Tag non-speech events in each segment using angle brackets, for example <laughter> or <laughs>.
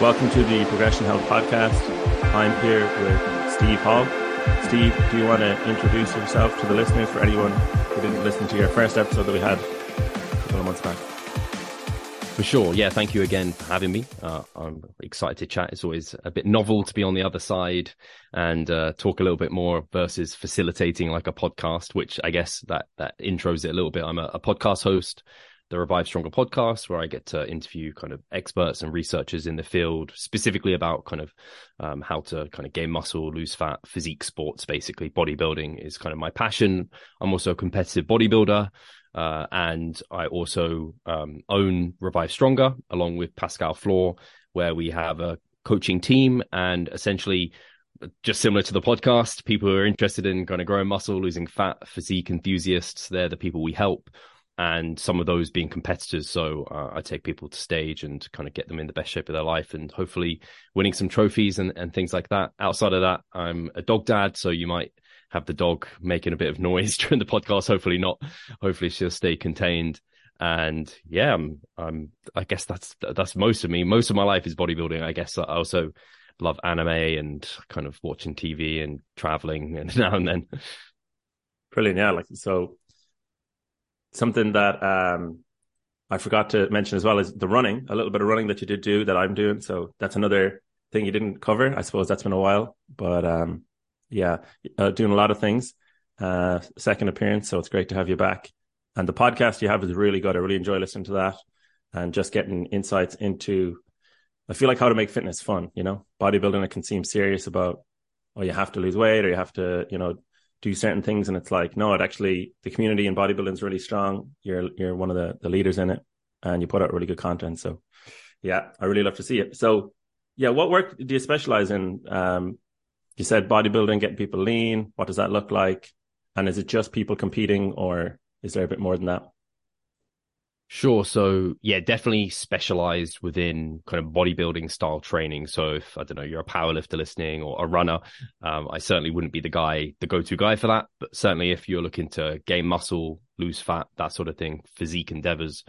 Welcome to the Progression Health Podcast. I'm here with Steve Hall. Steve, do you want to introduce yourself to the listeners for anyone who didn't listen to your first episode that we had a couple of months back? For sure. Yeah. Thank you again for having me. Uh, I'm excited to chat. It's always a bit novel to be on the other side and uh, talk a little bit more versus facilitating like a podcast, which I guess that, that intros it a little bit. I'm a, a podcast host the Revive Stronger podcast, where I get to interview kind of experts and researchers in the field, specifically about kind of um, how to kind of gain muscle, lose fat, physique sports, basically. Bodybuilding is kind of my passion. I'm also a competitive bodybuilder. Uh, and I also um, own Revive Stronger along with Pascal Floor, where we have a coaching team and essentially just similar to the podcast, people who are interested in kind of growing muscle, losing fat, physique enthusiasts, they're the people we help and some of those being competitors. So uh, I take people to stage and kind of get them in the best shape of their life and hopefully winning some trophies and, and things like that. Outside of that, I'm a dog dad. So you might have the dog making a bit of <laughs> noise during the podcast. Hopefully not. Hopefully she'll stay contained. And yeah, I'm, I'm, I guess that's, that's most of me. Most of my life is bodybuilding. I guess I also love anime and kind of watching TV and traveling <laughs> and now and then. Brilliant. Yeah. Like, so something that um, I forgot to mention as well is the running, a little bit of running that you did do that I'm doing. So that's another thing you didn't cover. I suppose that's been a while, but um, yeah, uh, doing a lot of things. Uh, second appearance, so it's great to have you back. And the podcast you have is really good. I really enjoy listening to that and just getting insights into. I feel like how to make fitness fun. You know, bodybuilding it can seem serious about, oh, you have to lose weight or you have to, you know, do certain things and it's like no it actually the community in bodybuilding is really strong. You're you're one of the, the leaders in it and you put out really good content. So yeah i really love to see it. So yeah what work do you specialize in? Um you said bodybuilding getting people lean. What does that look like? And is it just people competing or is there a bit more than that Sure. So yeah, definitely specialized within kind of bodybuilding style training. So if I don't know, you're a powerlifter listening or a runner, um, I certainly wouldn't be the guy, the go-to guy for that. But certainly if you're looking to gain muscle, lose fat, that sort of thing, physique endeavors,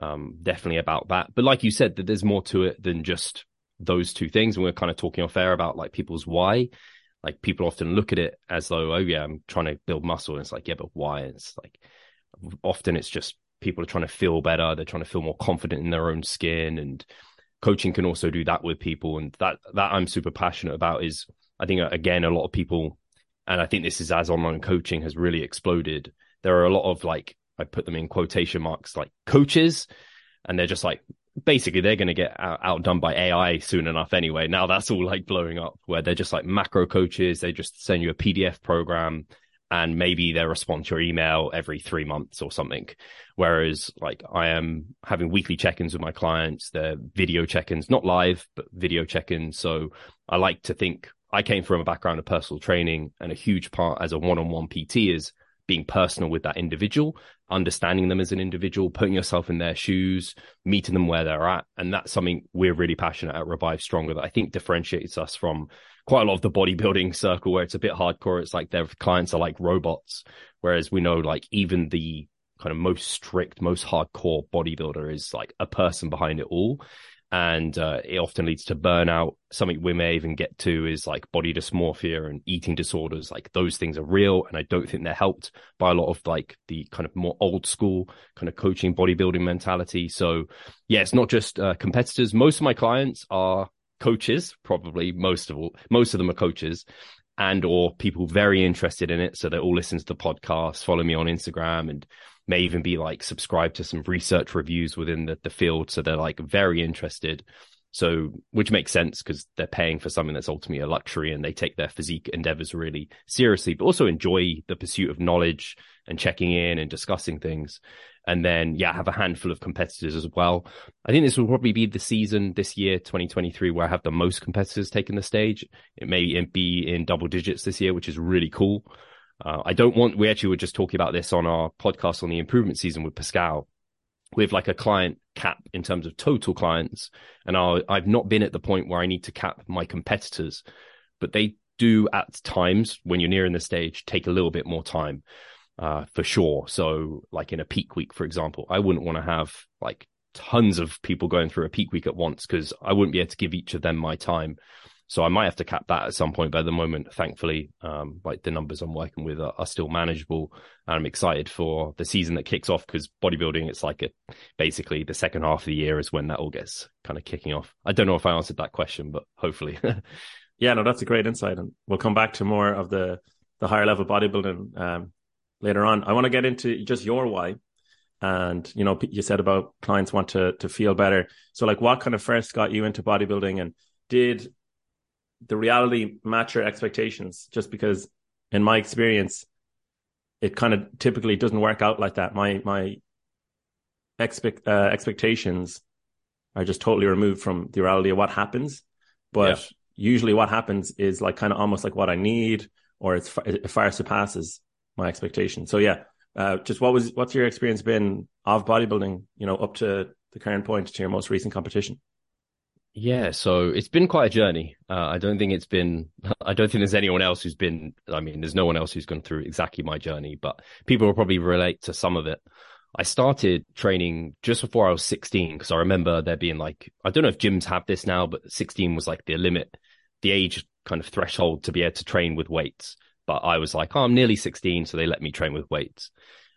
um, definitely about that. But like you said, that there's more to it than just those two things. And we're kind of talking off air about like people's why. Like people often look at it as though, oh yeah, I'm trying to build muscle. And it's like, yeah, but why? And it's like often it's just people are trying to feel better. They're trying to feel more confident in their own skin and coaching can also do that with people. And that, that I'm super passionate about is I think again, a lot of people, and I think this is as online coaching has really exploded. There are a lot of like, I put them in quotation marks, like coaches, and they're just like, basically they're going to get out- outdone by AI soon enough anyway. Now that's all like blowing up where they're just like macro coaches. They just send you a PDF program and maybe they respond to your email every three months or something. Whereas like I am having weekly check-ins with my clients, they're video check-ins, not live, but video check-ins. So I like to think I came from a background of personal training and a huge part as a one-on-one PT is being personal with that individual, understanding them as an individual, putting yourself in their shoes, meeting them where they're at. And that's something we're really passionate at Revive Stronger that I think differentiates us from quite a lot of the bodybuilding circle where it's a bit hardcore. It's like their clients are like robots. Whereas we know like even the kind of most strict, most hardcore bodybuilder is like a person behind it all. And uh, it often leads to burnout. Something we may even get to is like body dysmorphia and eating disorders. Like those things are real. And I don't think they're helped by a lot of like the kind of more old school kind of coaching bodybuilding mentality. So yeah, it's not just uh, competitors. Most of my clients are coaches, probably most of all, most of them are coaches and or people very interested in it. So they all listen to the podcast, follow me on Instagram and may even be like subscribed to some research reviews within the, the field. So they're like very interested. So, which makes sense because they're paying for something that's ultimately a luxury and they take their physique endeavors really seriously, but also enjoy the pursuit of knowledge and checking in and discussing things. And then, yeah, have a handful of competitors as well. I think this will probably be the season this year, 2023, where I have the most competitors taking the stage. It may be in double digits this year, which is really cool. Uh, I don't want, we actually were just talking about this on our podcast on the improvement season with Pascal. With like a client cap in terms of total clients. And i I've not been at the point where I need to cap my competitors, but they do at times when you're nearing the stage take a little bit more time uh, for sure. So, like in a peak week, for example, I wouldn't want to have like tons of people going through a peak week at once because I wouldn't be able to give each of them my time. So I might have to cap that at some point. But at the moment, thankfully, um, like the numbers I'm working with are, are, still manageable. And I'm excited for the season that kicks off because bodybuilding, it's like a, basically the second half of the year is when that all gets kind of kicking off. I don't know if I answered that question, but hopefully. <laughs> yeah, no, that's a great insight. And we'll come back to more of the, the higher level bodybuilding, um, later on. I want to get into just your why. And, you know, you said about clients want to, to feel better. So like what kind of first got you into bodybuilding and did the reality match your expectations? Just because in my experience, it kind of typically doesn't work out like that. My, my expect, uh, expectations are just totally removed from the reality of what happens. But yeah. usually what happens is like kind of almost like what I need or it's, it far surpasses my expectation. So yeah, uh, just what was what's your experience been of bodybuilding? You know, up to the current point to your most recent competition. Yeah, so it's been quite a journey. Uh, I don't think it's been. <laughs> I don't think there's anyone else who's been. I mean, there's no one else who's gone through exactly my journey, but people will probably relate to some of it. I started training just before I was 16 because I remember there being like I don't know if gyms have this now, but 16 was like the limit, the age kind of threshold to be able to train with weights but I was like, oh, I'm nearly 16, so they let me train with weights.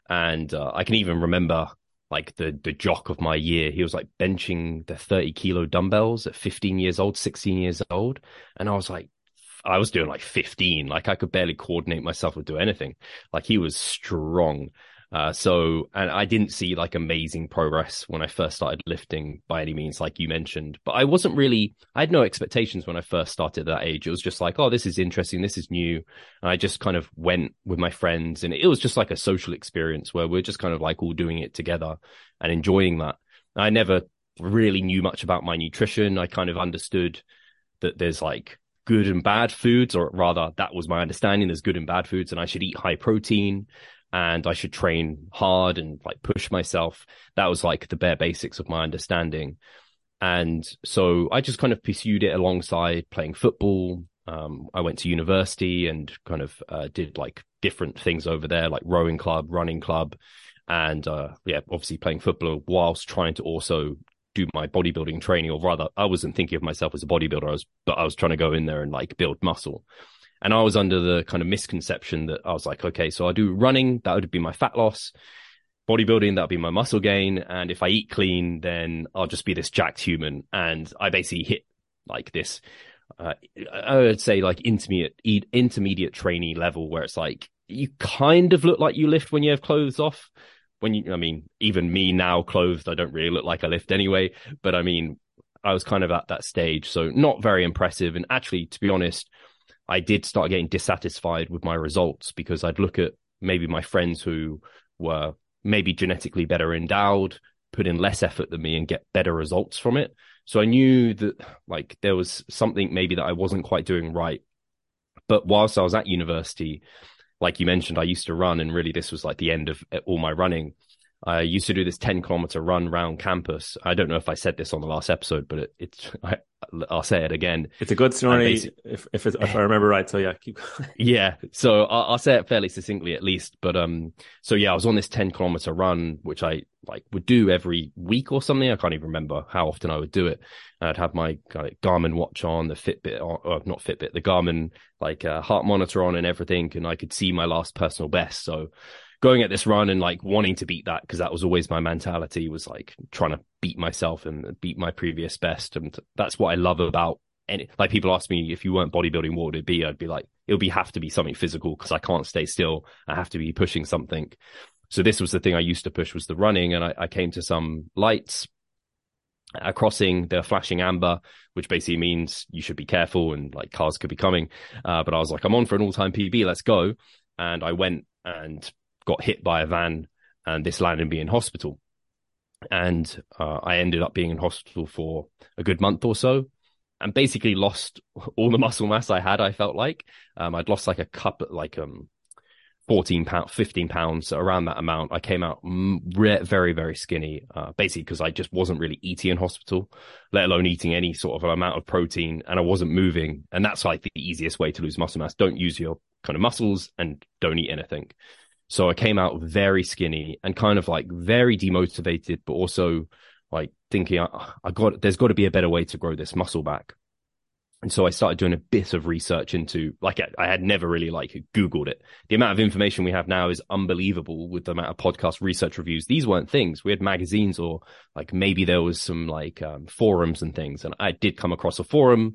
And uh, I can even remember like the the jock of my year, he was like benching the 30 kilo dumbbells at 15 years old, 16 years old, and I was like, I was doing like 15, like I could barely coordinate myself or do anything. Like he was strong. Uh, so, and I didn't see like amazing progress when I first started lifting by any means, like you mentioned, but I wasn't really, I had no expectations when I first started at that age. It was just like, oh, this is interesting. This is new. And I just kind of went with my friends and it was just like a social experience where we're just kind of like all doing it together and enjoying that. I never really knew much about my nutrition. I kind of understood that there's like good and bad foods, or rather, that was my understanding. There's good and bad foods, and I should eat high protein and I should train hard and like push myself. That was like the bare basics of my understanding. And so I just kind of pursued it alongside playing football. Um, I went to university and kind of uh, did like different things over there, like rowing club, running club, and uh, yeah, obviously playing football whilst trying to also do my bodybuilding training, or rather, I wasn't thinking of myself as a bodybuilder. I was, but I was trying to go in there and like build muscle. And I was under the kind of misconception that I was like, okay, so I do running, that would be my fat loss. Bodybuilding, that would be my muscle gain. And if I eat clean, then I'll just be this jacked human. And I basically hit like this, uh, I would say like intermediate, intermediate trainee level where it's like, you kind of look like you lift when you have clothes off. When you, I mean, even me now clothed, I don't really look like I lift anyway. But I mean, I was kind of at that stage. So not very impressive. And actually, to be honest, I did start getting dissatisfied with my results because I'd look at maybe my friends who were maybe genetically better endowed, put in less effort than me and get better results from it. So I knew that like there was something maybe that I wasn't quite doing right. But whilst I was at university, like you mentioned, I used to run and really this was like the end of all my running. I used to do this 10 kilometer run round campus. I don't know if I said this on the last episode, but it, it's, <laughs> I, will say it again. It's a good story if, if, if, I remember right. So yeah, keep going. <laughs> Yeah. So I'll, I'll, say it fairly succinctly at least. But, um, so yeah, I was on this 10 kilometer run, which I like would do every week or something. I can't even remember how often I would do it. I'd have my kind of Garmin watch on, the Fitbit, on, or not Fitbit, the Garmin like uh, heart monitor on and everything. And I could see my last personal best. So going at this run and like wanting to beat that because that was always my mentality was like trying to beat myself and beat my previous best. And that's what i love about any like people ask me if you weren't bodybuilding what would it be? I'd be like it would be have to be something physical because i can't stay still. I have to be pushing something. So this was the thing i used to push was the running and i, I came to some lights a crossing they're flashing amber which basically means you should be careful and like cars could be coming. Uh, but i was like i'm on for an all-time pb let's go. And i went and got hit by a van and this landed me in hospital. And uh, I ended up being in hospital for a good month or so and basically lost all the muscle mass I had. I felt like um, I'd lost like a cup, like um, 14 pounds, 15 pounds, around that amount. I came out very, very skinny, uh, basically because I just wasn't really eating in hospital, let alone eating any sort of amount of protein and I wasn't moving. And that's like the easiest way to lose muscle mass. Don't use your kind of muscles and don't eat anything. So I came out very skinny and kind of like very demotivated, but also like thinking, I, I got, there's got to be a better way to grow this muscle back. And so I started doing a bit of research into, like, I had never really like Googled it. The amount of information we have now is unbelievable with the amount of podcast research reviews. These weren't things. We had magazines or like maybe there was some like um, forums and things. And I did come across a forum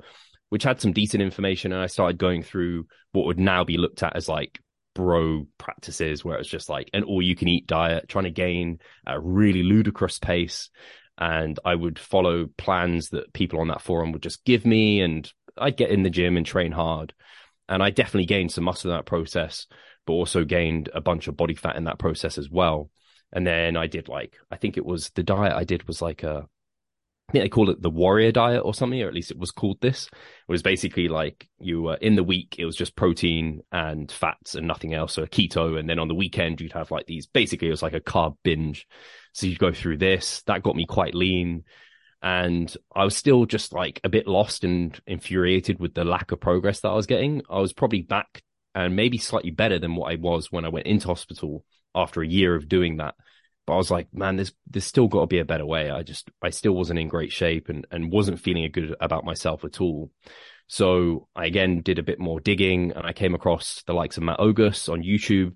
which had some decent information. And I started going through what would now be looked at as like bro practices, where it's just like an all you can eat diet, trying to gain a really ludicrous pace and I would follow plans that people on that forum would just give me, and I'd get in the gym and train hard. And I definitely gained some muscle in that process, but also gained a bunch of body fat in that process as well. And then I did like, I think it was the diet I did was like a, I think they call it the warrior diet or something, or at least it was called this. It was basically like you were in the week, it was just protein and fats and nothing else, so keto. And then on the weekend, you'd have like these basically, it was like a carb binge. So you'd go through this. That got me quite lean. And I was still just like a bit lost and infuriated with the lack of progress that I was getting. I was probably back and maybe slightly better than what I was when I went into hospital after a year of doing that. But I was like, man, there's there's still got to be a better way. I just I still wasn't in great shape and and wasn't feeling good about myself at all. So I again did a bit more digging and I came across the likes of Matt Ogus on YouTube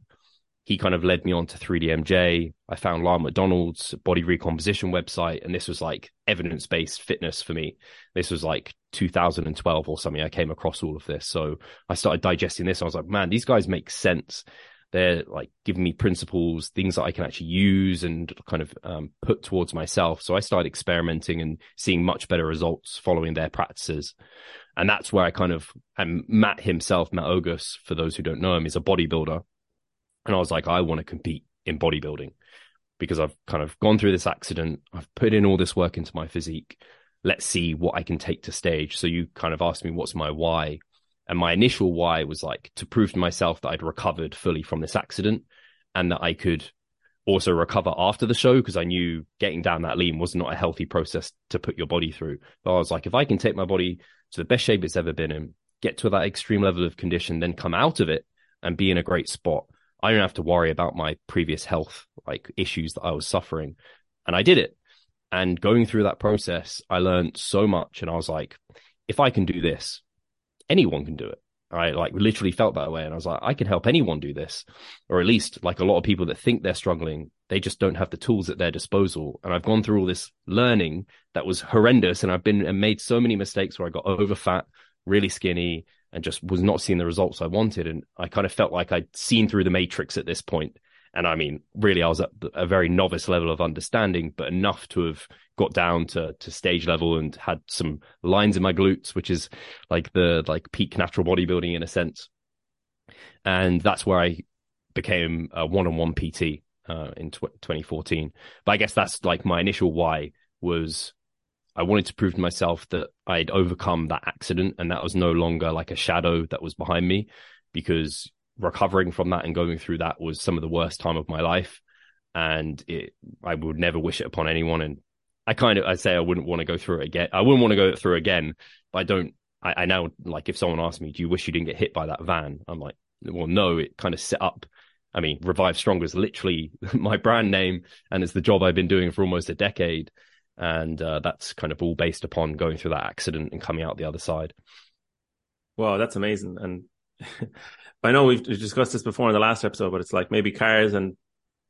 he kind of led me on to 3DMJ. I found Lyle McDonald's body recomposition website, and this was like evidence based fitness for me. This was like 2012 or something. I came across all of this. So I started digesting this. I was like, man, these guys make sense. They're like giving me principles, things that I can actually use and kind of um, put towards myself. So I started experimenting and seeing much better results following their practices. And that's where I kind of, and Matt himself, Matt Ogus, for those who don't know him, is a bodybuilder and I was like, I want to compete in bodybuilding because I've kind of gone through this accident. I've put in all this work into my physique. Let's see what I can take to stage. So you kind of asked me, what's my why? And my initial why was like to prove to myself that I'd recovered fully from this accident and that I could also recover after the show because I knew getting down that lean was not a healthy process to put your body through. But I was like, if I can take my body to the best shape it's ever been in, get to that extreme level of condition, then come out of it and be in a great spot, I don't have to worry about my previous health like issues that I was suffering. And I did it. And going through that process, I learned so much. And I was like, if I can do this, anyone can do it. I like literally felt that way. And I was like, I can help anyone do this. Or at least like a lot of people that think they're struggling, they just don't have the tools at their disposal. And I've gone through all this learning that was horrendous. And I've been and made so many mistakes where I got over fat, really skinny, and just was not seeing the results I wanted. And I kind of felt like I'd seen through the matrix at this point. And I mean, really, I was at a very novice level of understanding, but enough to have got down to, to stage level and had some lines in my glutes, which is like the like peak natural bodybuilding in a sense. And that's where I became a one-on-one PT uh, in tw- 2014. But I guess that's like my initial why was I wanted to prove to myself that I'd overcome that accident and that was no longer like a shadow that was behind me because recovering from that and going through that was some of the worst time of my life. And it, I would never wish it upon anyone. And I kind of, I say I wouldn't want to go through it again. I wouldn't want to go through again, but I don't, I, I now, like if someone asked me, do you wish you didn't get hit by that van? I'm like, well, no, it kind of set up I mean, Revive Stronger is literally <laughs> my brand name, and it's the job I've been doing for almost a decade and uh, that's kind of all based upon going through that accident and coming out the other side. Wow, that's amazing. And I know we've discussed this before in the last episode, but it's like maybe cars and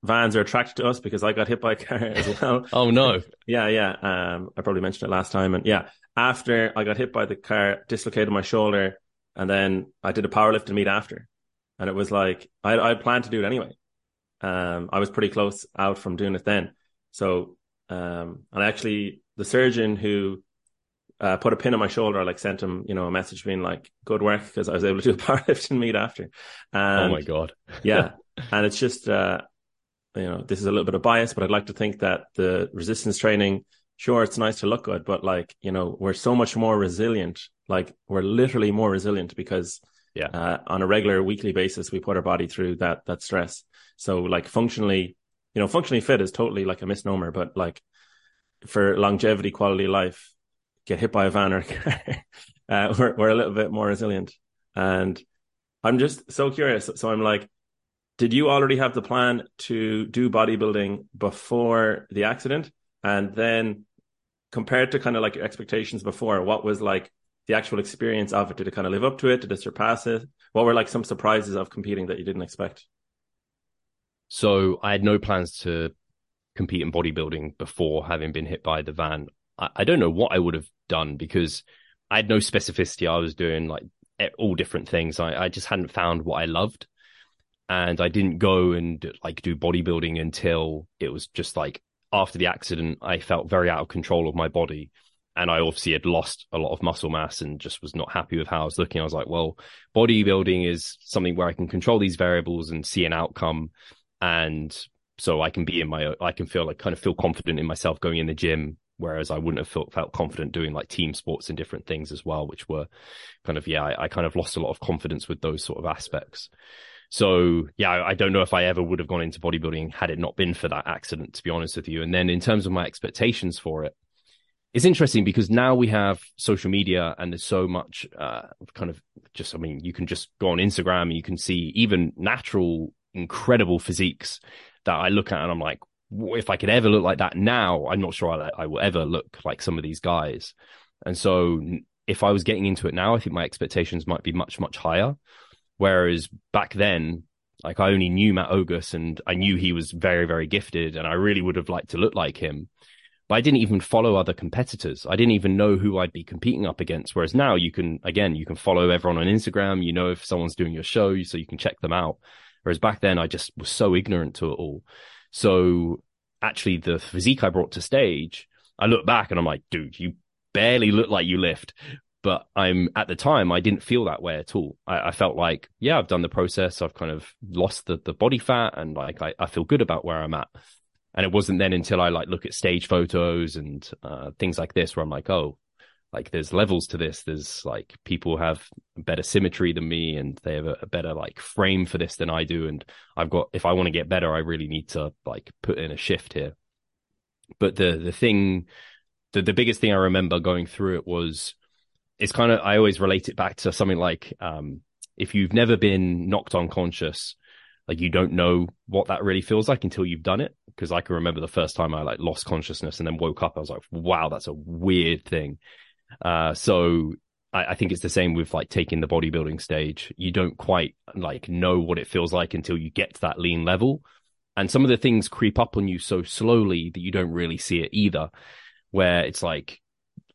vans are attracted to us because I got hit by a car as well. <laughs> oh no. yeah, yeah. Um, I probably mentioned it last time. And yeah, after I got hit by the car, dislocated my shoulder, and then I did a powerlifting meet after. And it was like I I planned to do it anyway. Um, I was pretty close out from doing it then. So um, and actually, the surgeon who uh, put a pin on my shoulder, I like sent him, you know, a message being like, "Good work," because I was able to do a <laughs> powerlifting meet after. And, oh my god! <laughs> yeah, and it's just, uh, you know, this is a little bit of bias, but I'd like to think that the resistance training, sure, it's nice to look good, but like, you know, we're so much more resilient. Like, we're literally more resilient because, yeah, uh, on a regular weekly basis, we put our body through that that stress. So, like, functionally, you know, functionally fit is totally like a misnomer, but like for longevity, quality life, get hit by a van or <laughs> uh, we're, we're a little bit more resilient. And I'm just so curious. So I'm like, did you already have the plan to do bodybuilding before the accident? And then compared to kind of like your expectations before, what was like the actual experience of it? Did it kind of live up to it? Did it surpass it? What were like some surprises of competing that you didn't expect? So I had no plans to compete in bodybuilding before having been hit by the van. I, I don't know what I would have done because I had no specificity. I was doing like all different things. I, I just hadn't found what I loved. And I didn't go and like do bodybuilding until it was just like after the accident, I felt very out of control of my body. And I obviously had lost a lot of muscle mass and just was not happy with how I was looking. I was like, well, bodybuilding is something where I can control these variables and see an outcome. And so I can be in my, I can feel like kind of feel confident in myself going in the gym. Whereas I wouldn't have felt, felt confident doing like team sports and different things as well, which were kind of, yeah, I, I kind of lost a lot of confidence with those sort of aspects. So yeah, I don't know if I ever would have gone into bodybuilding had it not been for that accident, to be honest with you. And then in terms of my expectations for it, it's interesting because now we have social media and there's so much uh, kind of just, I mean, you can just go on Instagram and you can see even natural, incredible physiques that I look at and I'm like, if I could ever look like that now, I'm not sure I, I will ever look like some of these guys. And so if I was getting into it now, I think my expectations might be much, much higher. Whereas back then, like I only knew Matt Ogus and I knew he was very, very gifted and I really would have liked to look like him. But I didn't even follow other competitors. I didn't even know who I'd be competing up against. Whereas now you can, again, you can follow everyone on Instagram. You know if someone's doing your show, so you can check them out. Whereas back then I just was so ignorant to it all. So actually the physique I brought to stage, I look back and I'm like, dude, you barely look like you lift but I'm at the time I didn't feel that way at all. I, I, felt like, yeah, I've done the process. I've kind of lost the, the body fat and like I, I feel good about where I'm at. And it wasn't then until I like look at stage photos and uh, things like this where I'm like, oh, like there's levels to this. There's like people have better symmetry than me and they have a, a better like frame for this than I do. And I've got, if I want to get better, I really need to like put in a shift here. But the, the thing, the, the biggest thing I remember going through it was, it's kind of I always relate it back to something like um, if you've never been knocked unconscious, like you don't know what that really feels like until you've done it. Because I can remember the first time I like lost consciousness and then woke up, I was like, wow, that's a weird thing. Uh, so I, I think it's the same with like taking the bodybuilding stage. You don't quite like know what it feels like until you get to that lean level. And some of the things creep up on you so slowly that you don't really see it either. Where it's like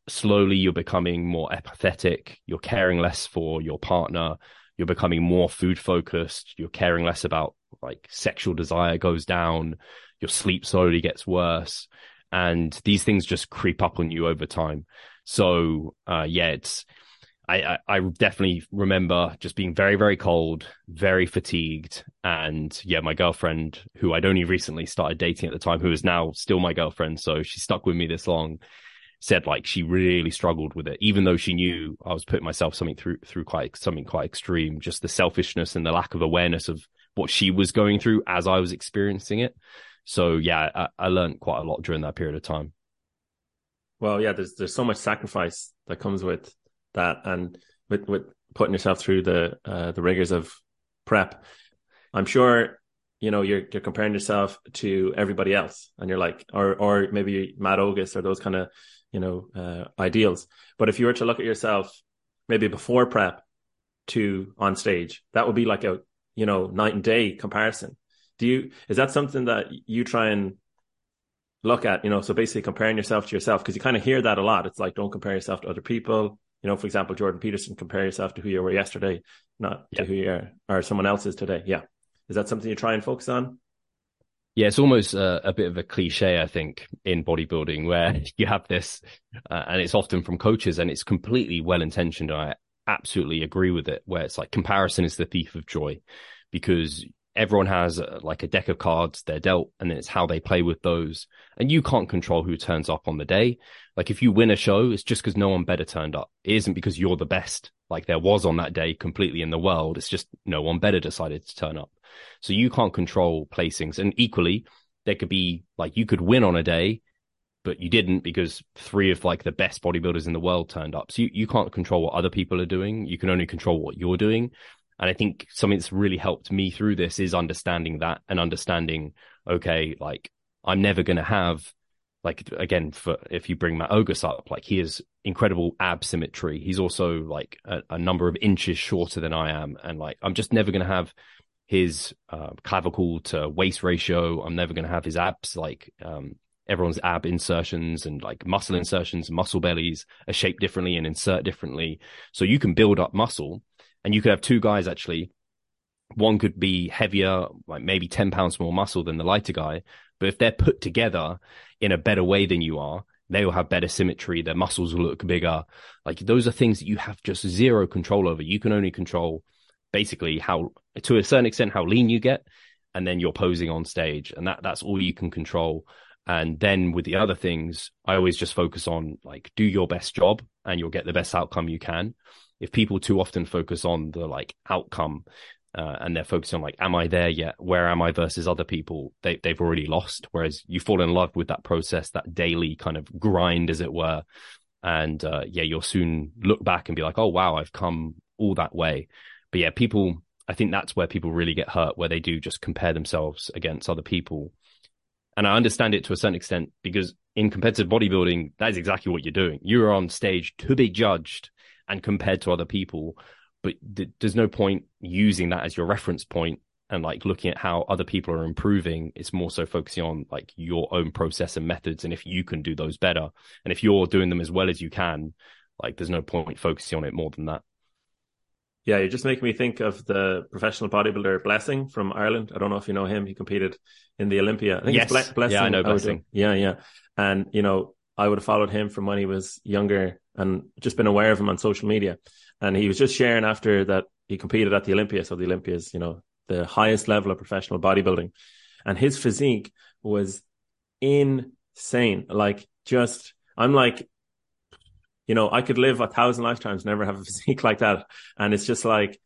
slowly you're becoming more apathetic, you're caring less for your partner, you're becoming more food focused, you're caring less about like sexual desire goes down, your sleep slowly gets worse, and these things just creep up on you over time. So uh, yeah, it's I, I, I definitely remember just being very very cold, very fatigued, and yeah, my girlfriend who I'd only recently started dating at the time, who is now still my girlfriend, so she stuck with me this long said like she really struggled with it, even though she knew I was putting myself something through through quite something quite extreme. Just the selfishness and the lack of awareness of what she was going through as I was experiencing it. So yeah, I, I learned quite a lot during that period of time. Well, yeah, there's there's so much sacrifice that comes with that, and with with putting yourself through the uh, the rigors of prep. I'm sure you know you're you're comparing yourself to everybody else, and you're like, or or maybe Matt Ogus or those kind of you know uh, ideals. But if you were to look at yourself maybe before prep to on stage, that would be like a you know night and day comparison. Do you is that something that you try and look at? You know, so basically comparing yourself to yourself because you kind of hear that a lot. It's like don't compare yourself to other people. You know, for example, Jordan Peterson, compare yourself to who you were yesterday, not yeah. to who you are or someone else is today. Yeah, is that something you try and focus on? Yeah, it's almost a, a, bit of a cliche, I think, in bodybuilding where <laughs> you have this, uh, and it's often from coaches, and it's completely well intentioned. I absolutely agree with it, where it's like comparison is the thief of joy because everyone has uh, like a deck of cards they're dealt, and it's how they play with those. And you can't control who turns up on the day. Like if you win a show, it's just because no one better turned up. It isn't because you're the best, like there was on that day completely in the world. It's just no one better decided to turn up. So you can't control placings. And equally, there could be like you could win on a day, but you didn't because three of like the best bodybuilders in the world turned up. So you, you can't control what other people are doing. You can only control what you're doing. And I think something that's really helped me through this is understanding that and understanding, okay, like I'm never going to have like again for if you bring Matt Ogus up, like he has incredible ab symmetry. He's also like a, a number of inches shorter than I am, and like I'm just never going to have his uh, clavicle to waist ratio. I'm never going to have his abs like um, everyone's ab insertions and like muscle insertions, muscle bellies are shaped differently and insert differently. So you can build up muscle, and you could have two guys actually. One could be heavier, like maybe 10 pounds more muscle than the lighter guy, but if they're put together in a better way than you are, they will have better symmetry. Their muscles will look bigger. Like those are things that you have just zero control over. You can only control basically how, to a certain extent, how lean you get, and then you're posing on stage, and that that's all you can control. And then with the other things, I always just focus on like do your best job, and you'll get the best outcome you can. If people too often focus on the like outcome, uh, and they're focusing on like, am I there yet? Where am I versus other people? They they've already lost. Whereas you fall in love with that process, that daily kind of grind, as it were, and uh, yeah, you'll soon look back and be like, oh wow, I've come all that way. But yeah, people, I think that's where people really get hurt, where they do just compare themselves against other people. And I understand it to a certain extent because in competitive bodybuilding, that is exactly what you're doing. You're on stage to be judged and compared to other people. But th- there's no point using that as your reference point and like looking at how other people are improving. It's more so focusing on like your own process and methods and if you can do those better. And if you're doing them as well as you can like there's no point focusing on it more than that. Yeah you're just making me think of the professional bodybuilder blessing from ireland. I don't know if you know him. He competed in the olympia. I think yes. it's blessing. Yeah i know blessing. Yeah yeah. And you know i would have followed him from when he was younger and just been aware of him on social media and he was just sharing after that he competed at the Olympia. So the Olympia is, you know, the highest level of professional bodybuilding. And his physique was insane. Like just, I'm like, you know, I could live a thousand lifetimes, never have a <laughs> physique like that. And it's just like,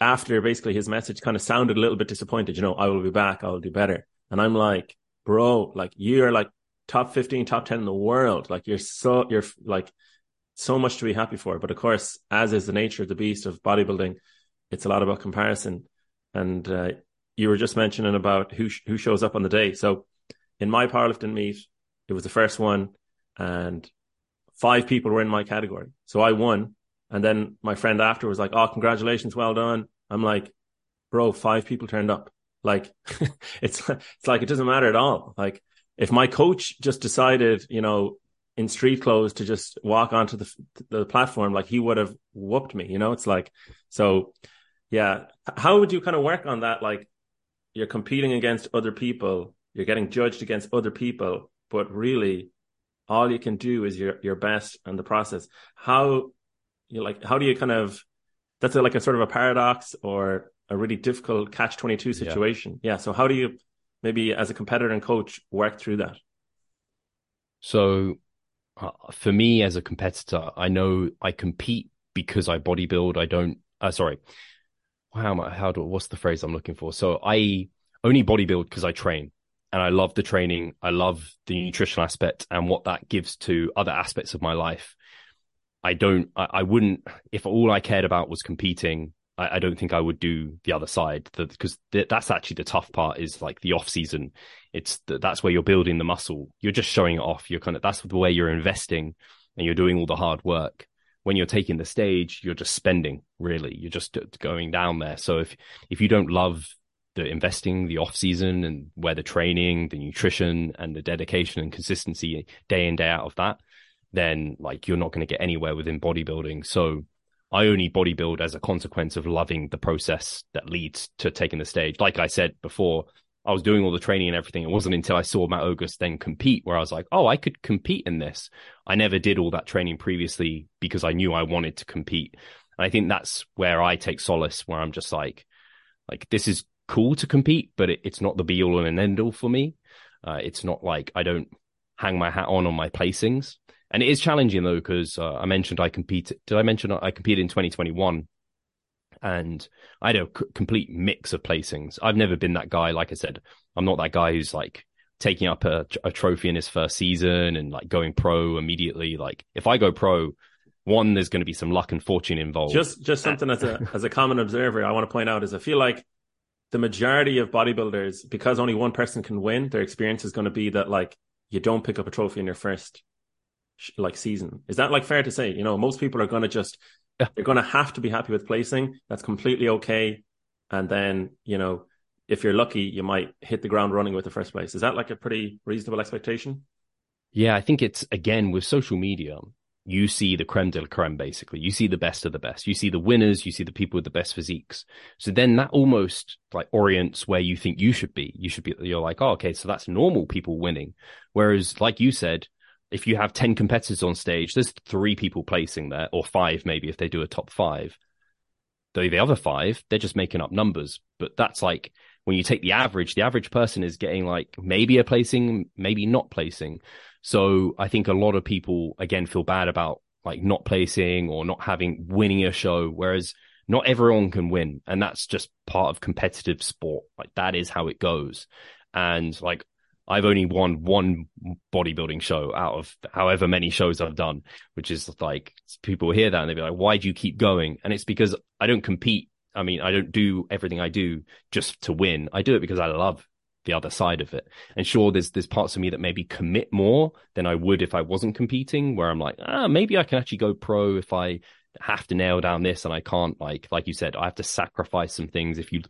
after basically his message kind of sounded a little bit disappointed, you know, I will be back, I will do better. And I'm like, bro, like you're like top 15, top 10 in the world. Like you're so, you're like, so much to be happy for. But of course, as is the nature of the beast of bodybuilding, it's a lot about comparison. And uh, you were just mentioning about who sh- who shows up on the day. So in my powerlifting meet, it was the first one, and five people were in my category. So I won. And then my friend after was like, "Oh, congratulations, well done." I'm like, "Bro, five people turned up. Like, <laughs> it's it's like it doesn't matter at all. Like, if my coach just decided, you know, in street clothes to just walk onto the the platform like he would have whooped me you know? It's like so yeah. How would you kind of work on that? Like you're competing against other people you're getting judged against other people but really all you can do is your your best and the process. How you like how do you kind of that's a, like a sort of a paradox or a really difficult catch 22 situation. Yeah. yeah so how do you maybe as a competitor and coach work through that so uh, for me as a competitor, I know I compete because I bodybuild. I don't. Uh, sorry, how am I? How do? What's the phrase I'm looking for? So I only bodybuild because I train, and I love the training. I love the nutritional aspect and what that gives to other aspects of my life. I don't. I, I wouldn't. If all I cared about was competing, I, I don't think I would do the other side because th- that's actually the tough part is like the off season. It's th- that's where you're building the muscle. You're just showing it off. You're kind of that's the way you're investing and you're doing all the hard work. When you're taking the stage, you're just spending. Really, you're just going down there. So if if you don't love the investing, the off season, and where the training, the nutrition, and the dedication and consistency day in day out of that, then like you're not going to get anywhere within bodybuilding. So I only bodybuild as a consequence of loving the process that leads to taking the stage. Like I said before, I was doing all the training and everything. It wasn't until I saw Matt Ogus then compete where I was like, oh, I could compete in this. I never did all that training previously because I knew I wanted to compete. And I think that's where I take solace, where I'm just like, like this is cool to compete, but it, it's not the be all and end all for me. Uh, it's not like I don't hang my hat on on my placings. And it is challenging though, because uh, I mentioned I competed. Did I mention I competed in 2021? And I had a c- complete mix of placings. I've never been that guy. Like I said, I'm not that guy who's like taking up a, a trophy in his first season and like going pro immediately. Like if I go pro, one, there's going to be some luck and fortune involved. Just, just something as a <laughs> as a common observer, I want to point out is I feel like the majority of bodybuilders, because only one person can win, their experience is going to be that like you don't pick up a trophy in your first like season. Is that like fair to say? You know, most people are going to just they're going to have to be happy with placing. That's completely okay. And then you know, if you're lucky, you might hit the ground running with the first place. Is that like a pretty reasonable expectation? Yeah, I think it's again with social media, you see the creme de la creme, basically. You see the best of the best. You see the winners. You see the people with the best physiques. So then that almost like orients where you think you should be. You should be, you're like, oh, okay, so that's normal people winning. Whereas, like you said, if you have 10 competitors on stage, there's three people placing there, or five maybe if they do a top five. Though the other five, they're just making up numbers. But that's like when you take the average, the average person is getting like maybe a placing, maybe not placing. So I think a lot of people again feel bad about like not placing or not having winning a show, whereas not everyone can win. And that's just part of competitive sport. Like that is how it goes. And like I've only won one bodybuilding show out of however many shows I've done, which is like people hear that and they be like, why do you keep going? And it's because I don't compete. I mean, I don't do everything I do just to win. I do it because I love the other side of it. And sure, there's there's parts of me that maybe commit more than I would if I wasn't competing, where I'm like, ah, maybe I can actually go pro if I have to nail down this and I can't like like you said, I have to sacrifice some things if you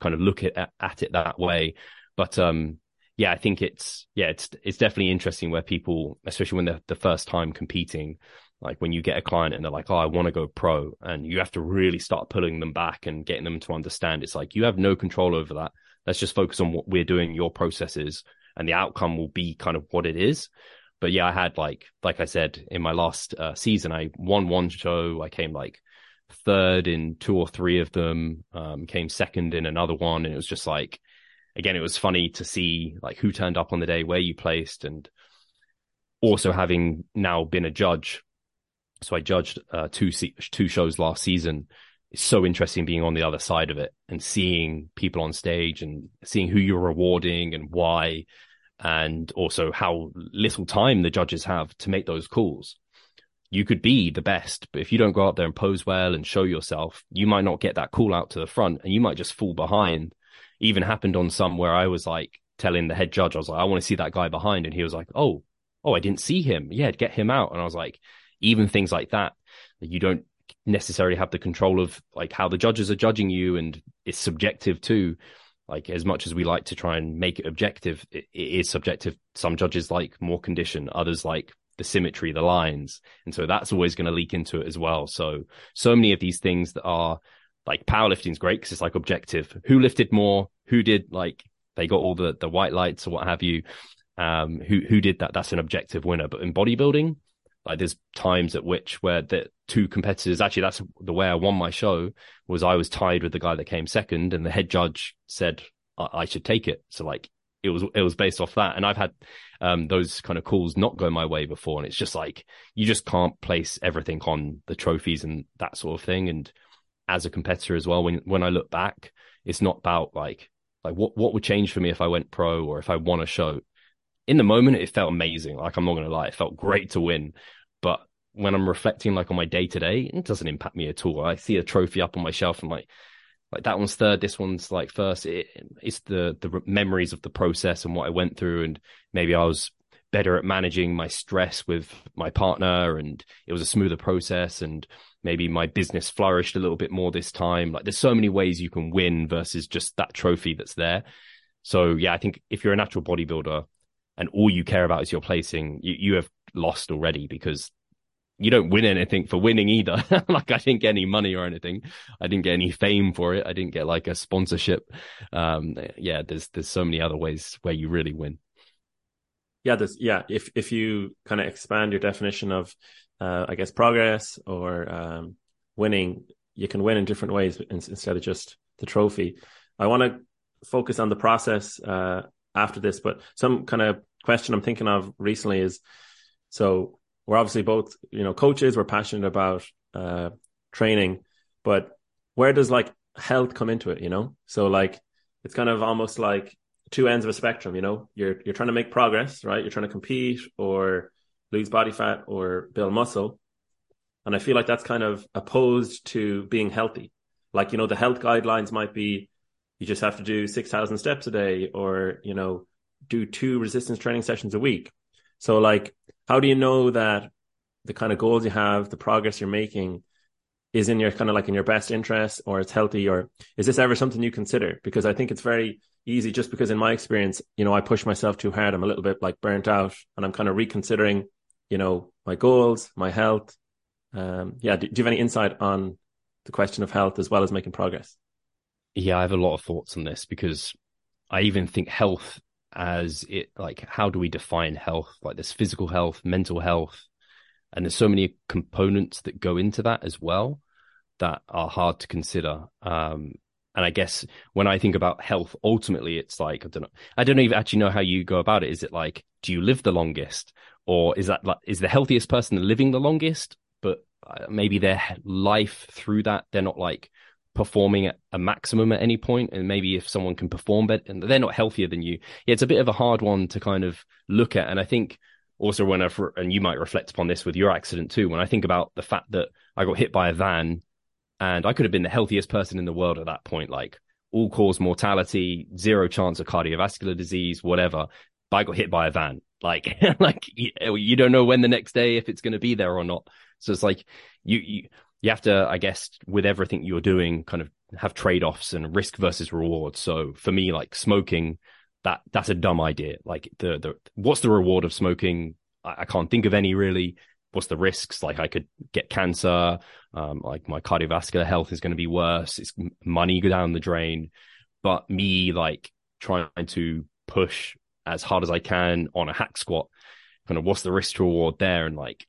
kind of look at at it that way. But um yeah, I think it's yeah, it's it's definitely interesting where people, especially when they're the first time competing, like when you get a client and they're like, "Oh, I want to go pro," and you have to really start pulling them back and getting them to understand. It's like you have no control over that. Let's just focus on what we're doing, your processes, and the outcome will be kind of what it is. But yeah, I had like, like I said, in my last uh, season, I won one show. I came like third in two or three of them, um, came second in another one. And it was just like, again, it was funny to see like who turned up on the day, where you placed, and also having now been a judge. So I judged uh, two two shows last season, it's so interesting being on the other side of it and seeing people on stage and seeing who you're rewarding and why, and also how little time the judges have to make those calls. You could be the best, but if you don't go out there and pose well and show yourself, you might not get that call out to the front and you might just fall behind. Even happened on some where I was like telling the head judge, I was like, I want to see that guy behind. And he was like, Oh, oh, I didn't see him. Yeah, get him out. And I was like, even things like that, you don't necessarily have the control of like how the judges are judging you and it's subjective too like as much as we like to try and make it objective it, it is subjective some judges like more condition others like the symmetry the lines and so that's always going to leak into it as well so so many of these things that are like powerlifting is great because it's like objective who lifted more who did like they got all the the white lights or what have you um who who did that that's an objective winner but in bodybuilding like there's times at which where the two competitors actually that's the way I won my show was I was tied with the guy that came second and the head judge said I, I should take it. So like it was it was based off that. And I've had um, those kind of calls not go my way before. And it's just like you just can't place everything on the trophies and that sort of thing. And as a competitor as well, when when I look back, it's not about like like what what would change for me if I went pro or if I won a show in the moment it felt amazing. Like I'm not gonna lie, it felt great to win. But when I'm reflecting like on my day to day, it doesn't impact me at all. I see a trophy up on my shelf and like like that one's third, this one's like first. It, it's the the memories of the process and what I went through, and maybe I was better at managing my stress with my partner, and it was a smoother process, and maybe my business flourished a little bit more this time. Like there's so many ways you can win versus just that trophy that's there. So yeah, I think if you're a natural bodybuilder, and all you care about is your placing, you, you have lost already because you don't win anything for winning either. <laughs> like I didn't get any money or anything. I didn't get any fame for it. I didn't get like a sponsorship. Um, yeah, there's there's so many other ways where you really win. Yeah, there's yeah. If if you kind of expand your definition of, uh, I guess progress or um, winning, you can win in different ways instead of just the trophy. I want to focus on the process uh, after this. But some kind of question I'm thinking of recently is so we're obviously both, you know, coaches, we're passionate about uh, training, but where does like health come into it, you know? So like it's kind of almost like two ends of a spectrum, you know? You're you're trying to make progress, right? You're trying to compete or lose body fat or build muscle. And I feel like that's kind of opposed to being healthy. Like, you know, the health guidelines might be you just have to do 6,000 steps a day or, you know, do two resistance training sessions a week. So like, how do you know that the kind of goals you have, the progress you're making is in your kind of like in your best interest or it's healthy or is this ever something you consider? Because I think it's very easy just because in my experience, you know, I push myself too hard. I'm a little bit like burnt out and I'm kind of reconsidering, you know, my goals, my health. Um, yeah. Do, do you have any insight on the question of health as well as making progress? Yeah, I have a lot of thoughts on this because I even think health as it like how do we define health? Like there's physical health, mental health, and there's so many components that go into that as well that are hard to consider. Um, and I guess when I think about health, ultimately, it's like I don't know. I don't even actually know how you go about it. Is it like, do you live the longest, or is that like is the healthiest person living the longest? But uh, maybe their life through that, they're not like performing at a maximum at any point and maybe if someone can perform better and they're not healthier than you yeah, it's a bit of a hard one to kind of look at and i think also when i and you might reflect upon this with your accident too when i think about the fact that i got hit by a van and i could have been the healthiest person in the world at that point like all cause mortality zero chance of cardiovascular disease whatever but i got hit by a van like <laughs> like oh, you don't know when the next day if it's going to be there or not so it's like you, you you have to, I guess, with everything you're doing, kind of have trade offs and risk versus reward. So for me, like smoking, that that's a dumb idea. Like the the what's the reward of smoking? I, I can't think of any really. What's the risks? Like I could get cancer. Um, like my cardiovascular health is going to be worse. It's money go down the drain. But me like trying to push as hard as I can on a hack squat, kind of what's the risk to reward there? And like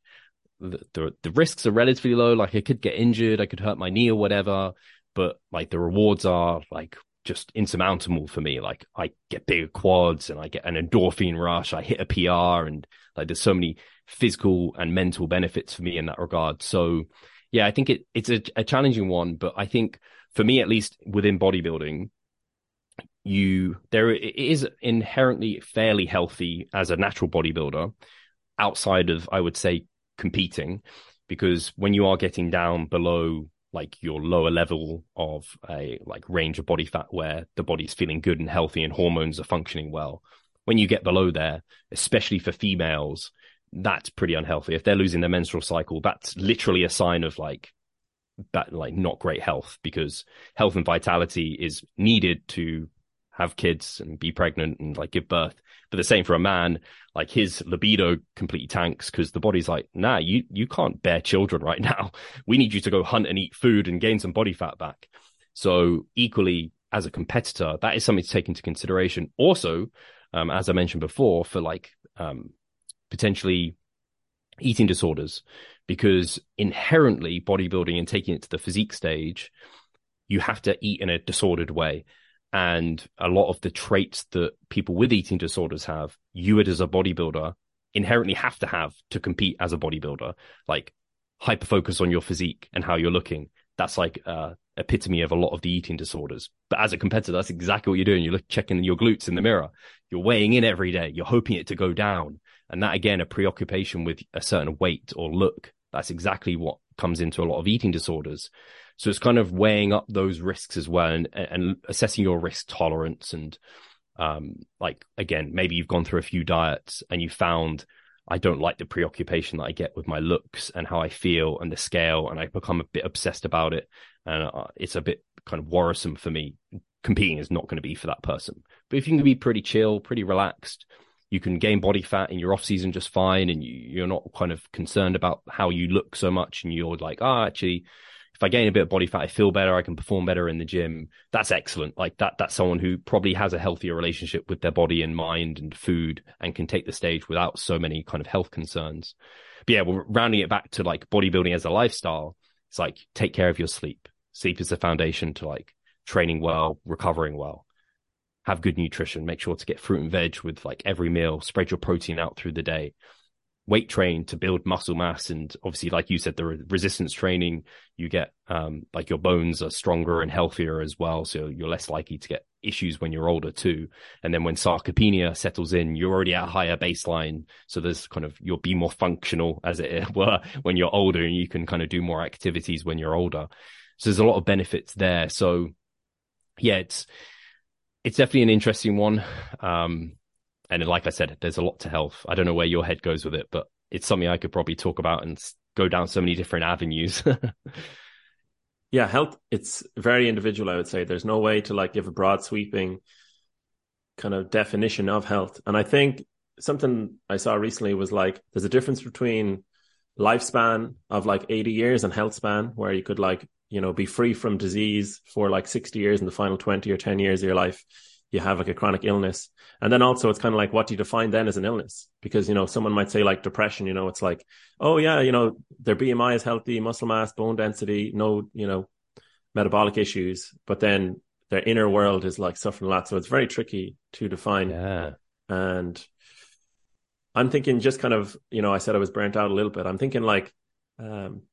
the, the, the risks are relatively low. Like I could get injured, I could hurt my knee or whatever, but like the rewards are like just insurmountable for me. Like I get bigger quads and I get an endorphin rush. I hit a PR and like there's so many physical and mental benefits for me in that regard. So yeah, I think it, it's a, a challenging one, but I think for me, at least within bodybuilding, you there it is inherently fairly healthy as a natural bodybuilder outside of I would say competing because when you are getting down below like your lower level of a like range of body fat where the body's feeling good and healthy and hormones are functioning well when you get below there especially for females that's pretty unhealthy if they're losing their menstrual cycle that's literally a sign of like that like not great health because health and vitality is needed to have kids and be pregnant and like give birth. But the same for a man, like his libido completely tanks because the body's like, nah, you you can't bear children right <laughs> now. We need you to go hunt and eat food and gain some body fat back. So equally as a competitor, that is something to take into consideration. Also, um, as I mentioned before, for like um, potentially eating disorders, because inherently bodybuilding and taking it to the physique stage, you have to eat in a disordered way and a lot of the traits that people with eating disorders have, you as a bodybuilder inherently have to have to compete as a bodybuilder, like hyper focus on your physique and how you're looking. That's like uh, epitome of a lot of the eating disorders. But as a competitor, that's exactly what you're doing. You're checking your glutes in the mirror. You're weighing in every day. You're hoping it to go down. And that again, a preoccupation with a certain weight or look. That's exactly what comes into a lot of eating disorders. So it's kind of weighing up those risks as well and, and assessing your risk tolerance. And, um, like, again, maybe you've gone through a few diets and you found I don't like the preoccupation that I get with my looks and how I feel and the scale. And I become a bit obsessed about it. And uh, it's a bit kind of worrisome for me. Competing is not going to be for that person. But if you can be pretty chill, pretty relaxed, you can gain body fat in your off season just fine. And you, are not kind of concerned about how you look so much. And you're like, oh, actually, if I gain a bit of body fat, I feel better, I can perform better in the gym. That's excellent. Like that, that's someone who probably has a healthier relationship with their body and mind and food and can take the stage without so many kind of health concerns. But yeah, we're rounding it back to like bodybuilding as a lifestyle, it's like take care of your sleep. Sleep is the foundation to like training well, recovering well. Have good nutrition. Make sure to get fruit and veg with like every meal. Spread your protein out through the day weight train to build muscle mass and obviously like you said the resistance training you get um, like your bones are stronger and healthier as well so you're less likely to get issues when you're older too and then when sarcopenia settles in you're already at a higher baseline so there's kind of you'll be more functional as it <laughs> were when you're older and you can kind of do more activities when you're older so there's a lot of benefits there so yeah it's it's definitely an interesting one um and like I said, there's a lot to health. I don't know where your head goes with it, but it's something I could probably talk about and go down so many different avenues. <laughs> yeah, health, it's very individual, I would say. There's no way to like give a broad sweeping kind of definition of health. And I think something I saw recently was like there's a difference between lifespan of like 80 years and health span where you could like you know be free from disease for like 60 years in the final 20 or 10 years of your life you have like a chronic illness. And then also it's kind of like what do you define then as an illness? Because you know someone might say like depression you know it's like oh yeah you know their bmi is healthy muscle mass bone density no you know metabolic issues but then their inner world is like suffering a lot. So it's very tricky to define. Yeah. And I'm thinking just kind of, you know, I said I was burnt out a little bit. I'm thinking like, um,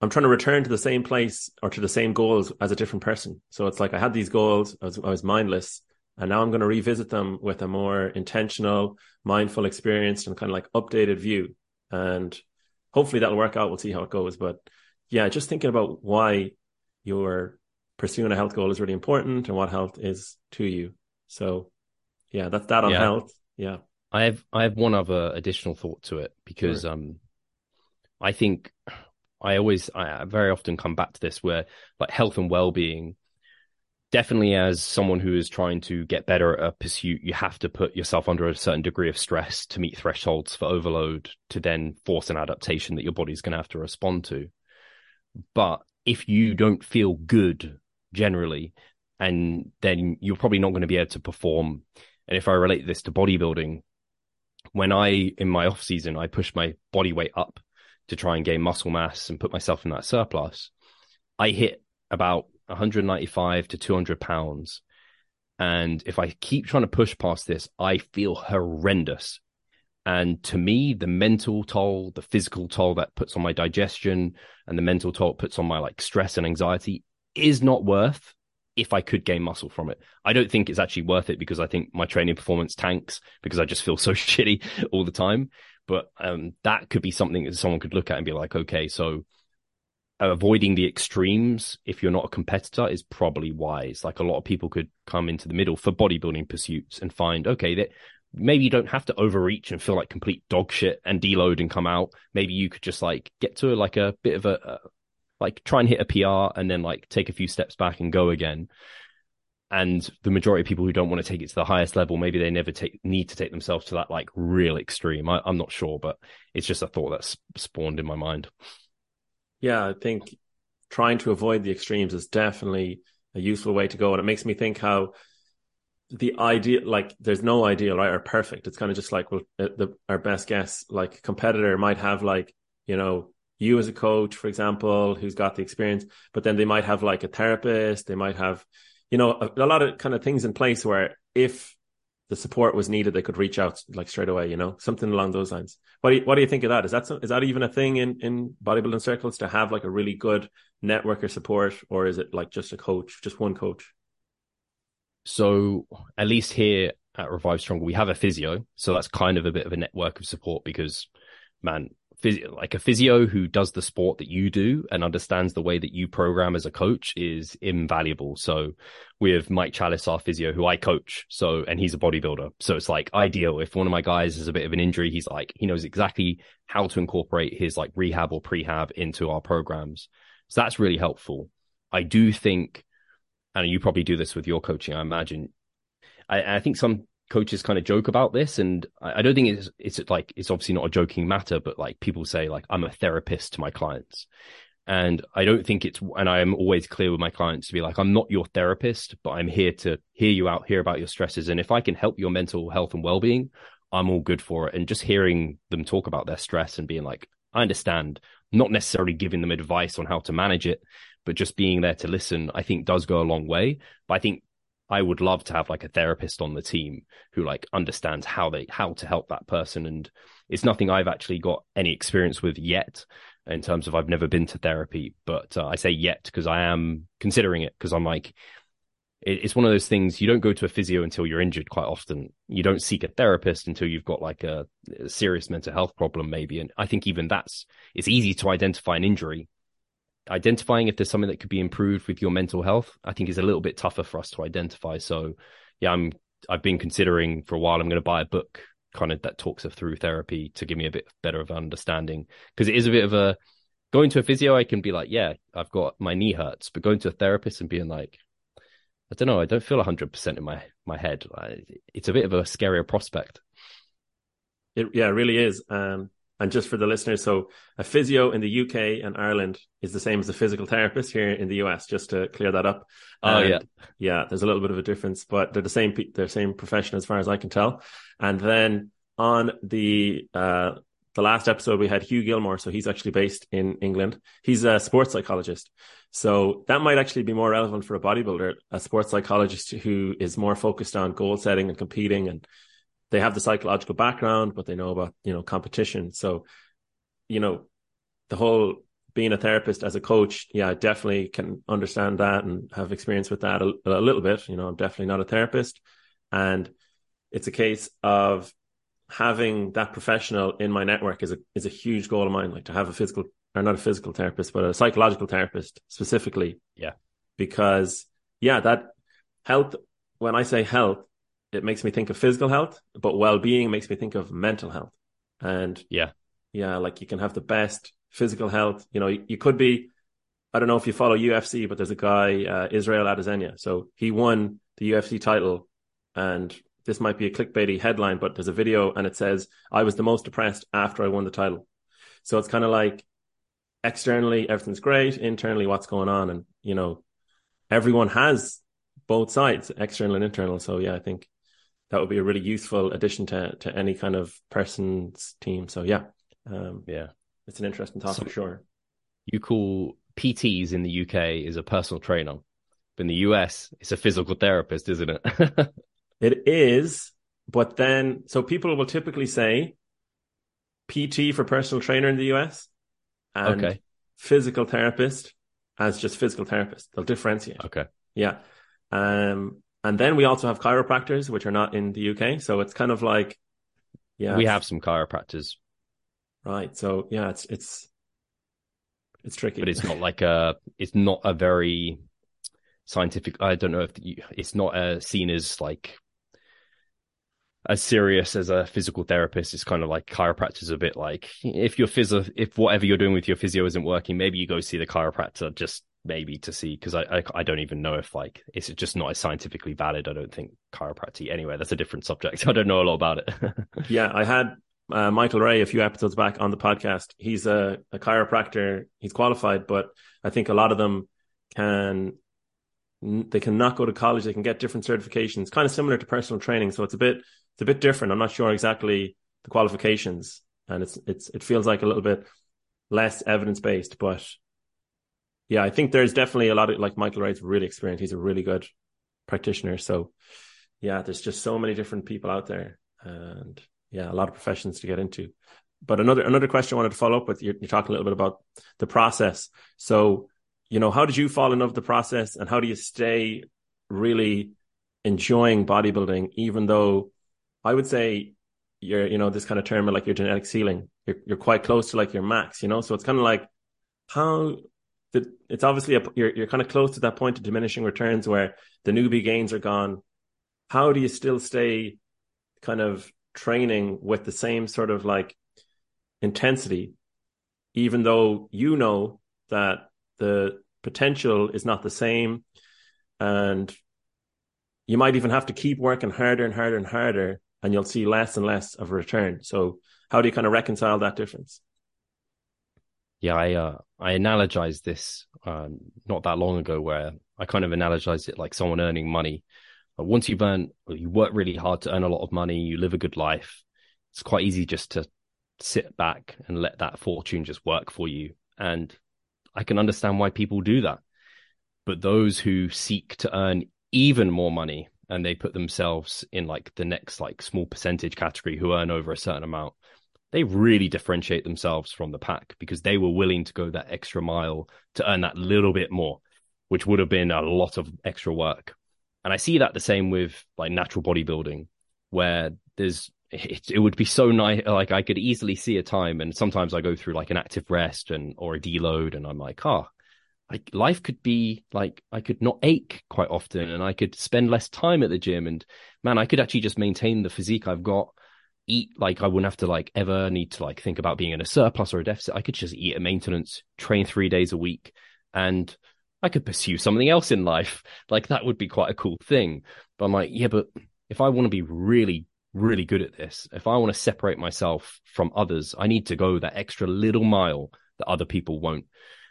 I'm trying to return to the same place or to the same goals as a different person. So it's like I had these goals, I was, I was mindless, and now I'm going to revisit them with a more intentional, mindful, experienced, and kind of like updated view. And hopefully that'll work out. We'll see how it goes. But yeah, just thinking about why you're pursuing a health goal is really important and what health is to you. So yeah, that's that on yeah. health. Yeah. I have I have one other additional thought to it because sure. um I think I always I very often come back to this where like health and well-being definitely as someone who is trying to get better at a pursuit you have to put yourself under a certain degree of stress to meet thresholds for overload to then force an adaptation that your body's going to have to respond to. But if you don't feel good generally and then you're probably not going to be able to perform. And if i relate this to bodybuilding when I in my off season I pushed my body weight up to try and gain muscle mass and put myself in that surplus, I hit about 195 to 200 pounds. And if I keep trying to push past this, I feel horrendous. And to me, the mental toll, the physical toll that puts on my digestion and the mental toll it puts on my like stress and anxiety is not worth if I could gain muscle from it. I don't think it's actually worth it because I think my training performance tanks because I just feel <laughs> so shitty all the time. But um, that could be something that someone could look at and be like, okay, so avoiding the extremes if you're not a competitor is probably wise. Like a lot of people could come into the middle for bodybuilding pursuits and find, okay, that maybe you don't have to overreach and feel like complete dog shit and deload and come out. Maybe you could just like get to like a bit of a, like try and hit a PR and then like take a few steps back and go again. And the majority of people who don't want to take it to the highest level, maybe they never take need to take themselves to that like real extreme. I, am not sure, but it's just a thought that's spawned in my mind. Yeah, I think trying to avoid the extremes is definitely a useful way to go, and it makes me think how the ideal like there's no ideal right or perfect it's kind of just like well the, our best guess like competitor might have like you know you as a coach, for example, who's got the experience, but then they might have like a therapist, they might have, you know, a, a, lot of kind of things in place where if the support was needed, they could reach out like straight away, you know, something along those lines. What do you, what do you think of that? Is that is that even a thing in in bodybuilding circles to have like a really good network or support, or is it like just a coach, just one coach? So at least here at Revive Stronger, we have a physio, so that's kind of a bit of a network of support because, man, physio, like a physio who does the sport that you do and understands the way that you program as a coach is invaluable. So we have Mike Chalice, our physio, who I coach. So, and he's a bodybuilder. So it's like ideal. If one of my guys has a bit of an injury, he's like, he knows exactly how to incorporate his like rehab or prehab into our programs. So that's really helpful. I do think, and you probably do this with your coaching, I imagine. I, I think some coaches kind of joke about this and I, don't think it's it's like it's obviously not a joking matter but like people say like I'm a therapist to my clients. And I don't think it's and I am always clear with my clients to be like I'm not your therapist but I'm here to hear you out hear about your stresses and if I can help your mental health and well-being I'm all good for it. And just hearing them talk about their stress and being like I understand not necessarily giving them advice on how to manage it but just being there to listen I think does go a long way. But I think I would love to have like a therapist on the team who like understands how they how to help that person and it's nothing I've actually got any experience with yet in terms of I've never been to therapy but uh, I say yet because I am considering it because I'm like it's one of those things you don't go to a physio until you're injured quite often. You don't seek a therapist until you've got like a, a serious mental health problem maybe and I think even that's it's easy to identify an injury identifying if there's something that could be improved with your mental health, I think is a little bit tougher for us to identify. So, yeah, I'm I've been considering for a while. I'm going to buy a book kind of that talks of through therapy to give me a bit better of understanding because it is a bit of a going to a physio. I can be like, yeah, I've got my knee hurts, but going to a therapist and being like, I don't know, I don't feel hundred percent in my my head. It's a bit of a scarier prospect. It yeah, it really is. Um, and just for the listeners, so a physio in the UK and Ireland is the same as a physical therapist here in the US. Just to clear that up. Oh and yeah, yeah. There's a little bit of a difference, but they're the same. They're the same profession as far as I can tell. And then on the uh, the last episode we had Hugh Gilmore, so he's actually based in England. He's a sports psychologist, so that might actually be more relevant for a bodybuilder, a sports psychologist who is more focused on goal setting and competing and they have the psychological background, but they know about, you know, competition. So, you know, the whole being a therapist as a coach, yeah, I definitely can understand that and have experience with that a, a little bit. You know, I'm definitely not a therapist. And it's a case of having that professional in my network is a is a huge goal of mine. Like to have a physical or not a physical therapist, but a psychological therapist specifically. Yeah. Because yeah, that health when I say health, it makes me think of physical health, but well-being makes me think of mental health. And yeah, yeah, like you can have the best physical health. You know, you, you could be. I don't know if you follow UFC, but there's a guy, uh, Israel Adesanya. So he won the UFC title, and this might be a clickbaity headline, but there's a video and it says, "I was the most depressed after I won the title." So it's kind of like externally everything's great, internally what's going on, and you know, everyone has both sides, external and internal. So yeah, I think that would be a really useful addition to to any kind of person's team. So yeah, um, yeah, it's an interesting topic, so sure. You call PTs in the UK is a personal trainer, but in the US, it's a physical therapist, isn't it? <laughs> it is, but then so people will typically say PT for personal trainer in the US, and okay. physical therapist as just physical therapist. They'll differentiate. Okay. Yeah. Um, and then we also have chiropractors, which are not in the UK. So it's kind of like, yeah, we have some chiropractors. Right. So yeah, it's, it's, it's tricky, but it's not like a, it's not a very scientific. I don't know if you, it's not uh, seen as like as serious as a physical therapist. It's kind of like chiropractors a bit like if your physio, if whatever you're doing with your physio isn't working, maybe you go see the chiropractor just maybe to see because I, I, I don't even know if like it's just not as scientifically valid. I don't think chiropractic. Anyway, that's a different subject. <laughs> I don't know a lot about it. <laughs> yeah, I had uh, Michael Ray a few episodes back on the podcast. He's a, a chiropractor. He's qualified, but I think a lot of them can they can not go to college. They can get different certifications, kind of similar to personal training. So it's a bit it's a bit different. I'm not sure exactly the qualifications, and it's it's it feels like a little bit less evidence based, but yeah, I think there's definitely a lot of like Michael Wright's really experienced. He's a really good practitioner. So yeah, there's just so many different people out there, and yeah, a lot of professions to get into. But another another question I wanted to follow up with you're, you're talking a little bit about the process. So you know, how did you fall in love with the process, and how do you stay really enjoying bodybuilding, even though I would say you're, you know, this kind of term like your genetic ceiling, you're, you're quite close to like your max, you know? So it's kind of like how it's obviously a, you're you're kind of close to that point of diminishing returns where the newbie gains are gone. How do you still stay kind of training with the same sort of like intensity, even though you know that the potential is not the same, and you might even have to keep working harder and harder and harder, and you'll see less and less of a return. So, how do you kind of reconcile that difference? Yeah, I uh, I analogized this uh, not that long ago, where I kind of analogized it like someone earning money. once you've earned, you work really hard to earn a lot of money, you live a good life. It's quite easy just to sit back and let that fortune just work for you. And I can understand why people do that. But those who seek to earn even more money and they put themselves in like the next like small percentage category who earn over a certain amount they really differentiate themselves from the pack because they were willing to go that extra mile to earn that little bit more, which would have been a lot of extra work. And I see that the same with like natural bodybuilding, where there's it, it would be so nice. Like I could easily see a time, and sometimes I go through like an active rest and or a deload, and I'm like, oh, like life could be like I could not ache quite often and I could spend less time at the gym and man I could actually just maintain the physique I've got eat like I wouldn't have to like ever need to like think about being in a surplus or a deficit. I could just eat at maintenance train 3 days a week and I could pursue something else in life. Like that would be quite a cool thing. But I'm like yeah but if I want to be really really good at this if I want to separate myself from others I need to go that extra little mile that other people won't.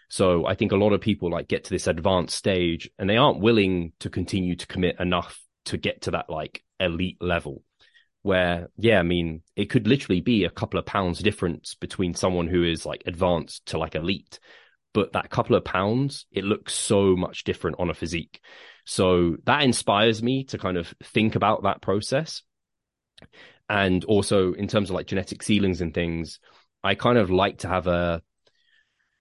So I think a lot of people like get to this advanced stage and they aren't willing to continue to commit enough to get to that like elite level where yeah, I mean, it could literally be a couple of pounds difference between someone who is like advanced to like elite. But that couple of pounds, it looks so much different on a physique. So that inspires me to kind of think about that process. And also in terms of like genetic ceilings and things, I kind of like to have a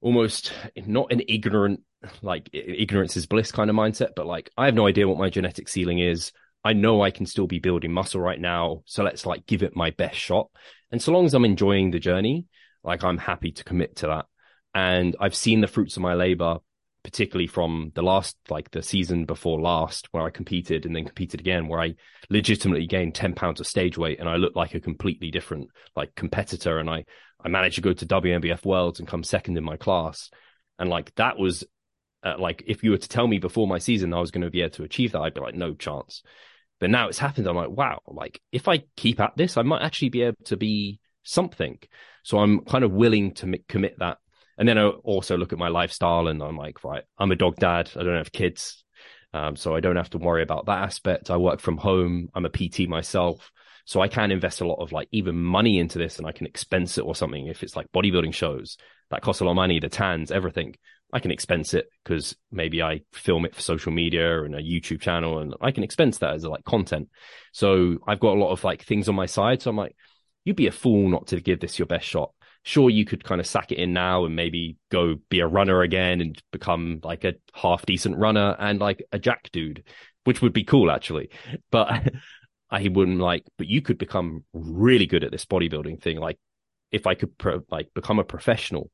almost not an ignorant like ignorance is bliss kind of mindset, but like I have no idea what my genetic ceiling is. I know I can still be building muscle right now, so let's like give it my best shot. And so long as I'm enjoying the journey, like I'm happy to commit to that. And I've seen the fruits of my labor, particularly from the last, like the season before last, where I competed and then competed again, where I legitimately gained 10 pounds of stage weight and I looked like a completely different like competitor. And I I managed to go to WNBF Worlds and come second in my class. And like that was uh, like if you were to tell me before my season that I was going to be able to achieve that, I'd be like, no chance. But now it's happened. I'm like, wow, like if I keep at this, I might actually be able to be something. So I'm kind of willing to m- commit that. And then I also look at my lifestyle and I'm like, right, I'm a dog dad. I don't have kids. Um, so I don't have to worry about that aspect. I work from home. I'm a PT myself. So I can invest a lot of like even money into this and I can expense it or something. If it's like bodybuilding shows that cost a lot of money, the tans, everything, I can expense it because maybe I film it for social media and a YouTube channel and I can expense that as like content. So I've got a lot of like things on my side. So I'm like, you'd be a fool not to give this your best shot. Sure, you could kind of sack it in now and maybe go be a runner again and become like a half decent runner and like a jack dude, which would be cool actually. <laughs> But <laughs> I wouldn't like, but you could become really good at this bodybuilding thing. Like if I could pro- like become a professional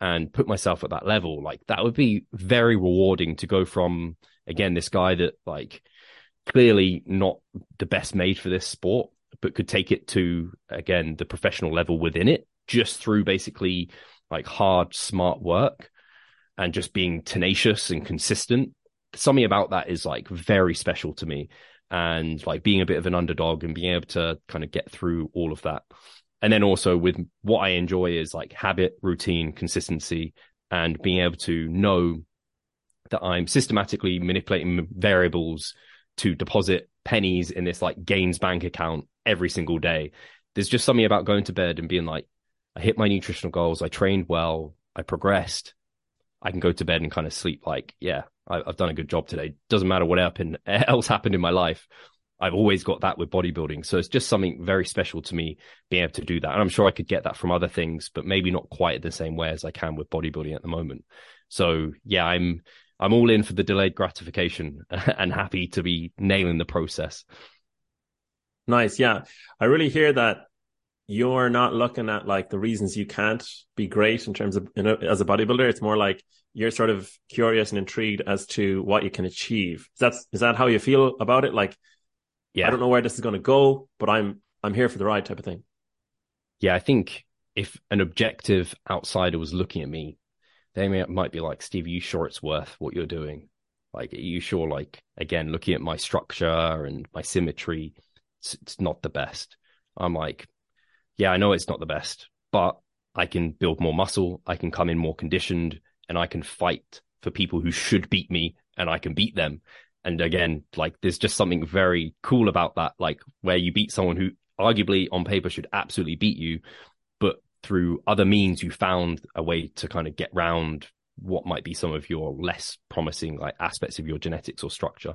and put myself at that level, like that would be very rewarding to go from again, this guy that like clearly not the best made for this sport, but could take it to again, the professional level within it just through basically like hard, smart work and just being tenacious and consistent. Something about that is like very special to me and like being a bit of an underdog and being able to kind of get through all of that. And then also with what I enjoy is like habit, routine, consistency, and being able to know that I'm systematically manipulating variables to deposit pennies in this like gains bank account every single day. There's just something about going to bed and being like, I hit my nutritional goals, I trained well, I progressed. I can go to bed and kind of sleep like, yeah, I, have done a good job today. Doesn't matter what happened, <laughs> else happened in my life. I've always got that with bodybuilding. So it's just something very special to me being able to do that. And I'm sure I could get that from other things, but maybe not quite the same way as I can with bodybuilding at the moment. So yeah, I'm, I'm all in for the delayed gratification <laughs> and happy to be nailing the process. Nice. Yeah. I really hear that you're not looking at like the reasons you can't be great in terms of you know as a bodybuilder it's more like you're sort of curious and intrigued as to what you can achieve is that is that how you feel about it like yeah i don't know where this is going to go but i'm i'm here for the ride type of thing yeah i think if an objective outsider was looking at me they may, might be like steve are you sure it's worth what you're doing like are you sure like again looking at my structure and my symmetry it's, it's not the best i'm like yeah, I know it's not the best, but I can build more muscle. I can come in more conditioned and I can fight for people who should beat me and I can beat them. And again, like there's just something very cool about that, like where you beat someone who arguably on paper should absolutely beat you, but through other means, you found a way to kind of get round what might be some of your less promising like aspects of your genetics or structure.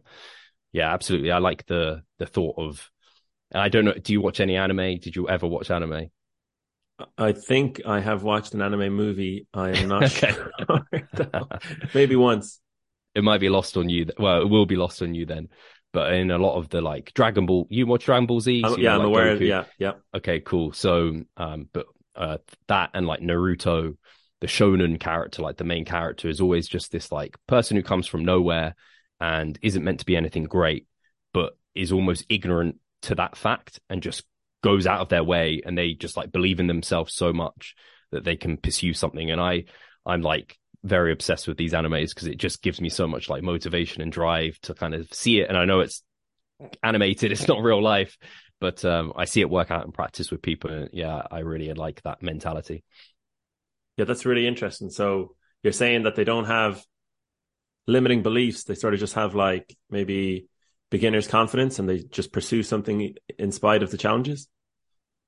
Yeah, absolutely. I like the the thought of and I don't know. Do you watch any anime? Did you ever watch anime? I think I have watched an anime movie. I am not <laughs> sure. <laughs> Maybe once. It might be lost on you. Well, it will be lost on you then. But in a lot of the like Dragon Ball, you watch Dragon Ball Z? So yeah, I'm like aware. Yeah, yeah. Okay, cool. So, um, but uh, that and like Naruto, the shonen character, like the main character, is always just this like person who comes from nowhere and isn't meant to be anything great, but is almost ignorant to that fact and just goes out of their way and they just like believe in themselves so much that they can pursue something. And I, I'm like very obsessed with these animes because it just gives me so much like motivation and drive to kind of see it. And I know it's animated, it's not real life, but um, I see it work out in practice with people. And yeah, I really like that mentality. Yeah, that's really interesting. So you're saying that they don't have limiting beliefs. They sort of just have like maybe beginner's confidence and they just pursue something in spite of the challenges.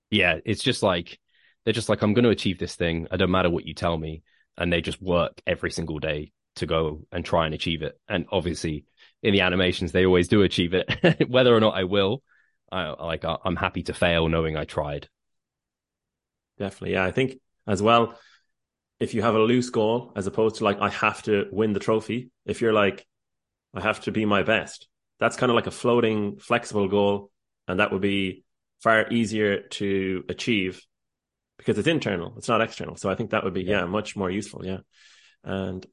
Yeah, it's just like they're just like, I'm going to achieve this thing. I don't matter what you tell me. And they just work every single day to go and try and achieve it. And obviously, in the animations, they always do achieve it. <laughs> Whether or not I will, I like I'm happy to fail knowing I tried. Definitely, yeah. I think as well, if you have a loose goal as opposed to like I have to win the trophy, if you're like I have to be my best, that's kind of like a floating, flexible goal, and that would be far easier to achieve because it's internal, it's not external. So I think that would be yeah, much more useful. Yeah, and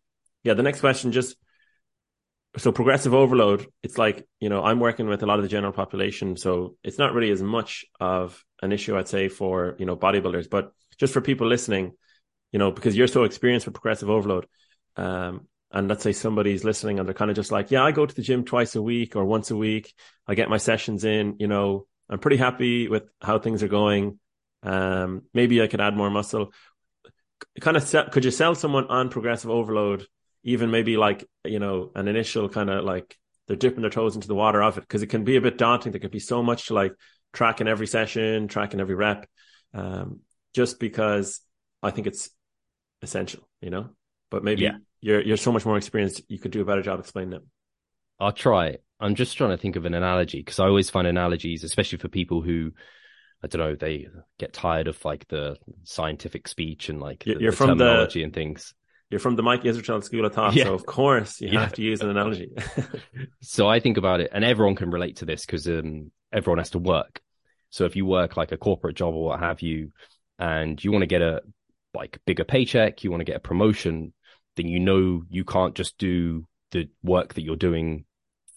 yeah, the next question just so progressive overload. It's like you know I'm working with a lot of the general population, so it's not really as much of an issue I'd say for you know bodybuilders, but just for people listening, you know, because you're so experienced with progressive overload. Um, and let's say somebody's listening and they're kind of just like, yeah, I go to the gym twice a week or once a week. I get my sessions in, you know, I'm pretty happy with how things are going. Um, maybe I could add more muscle. Kind of, sell, could you sell someone on progressive overload, even maybe like you know an initial kind of like they're dipping their toes into the water of it because it can be a bit daunting. There can be so much to like tracking every session, tracking every rep, um, just because I think it's essential, you know. But maybe yeah. you're you're so much more experienced, you could do a better job explaining it. I'll try. I'm just trying to think of an analogy because I always find analogies, especially for people who I don't know, they get tired of like the scientific speech and like you're the, from terminology the, and things. You're from the Mike Israetel School of Thought, <laughs> yeah. so of course you yeah. have to use an analogy. <laughs> <laughs> so I think about it, and everyone can relate to this because um, everyone has to work. So if you work like a corporate job or what have you, and you want to get a like bigger paycheck, you want to get a promotion, then you know you can't just do the work that you're doing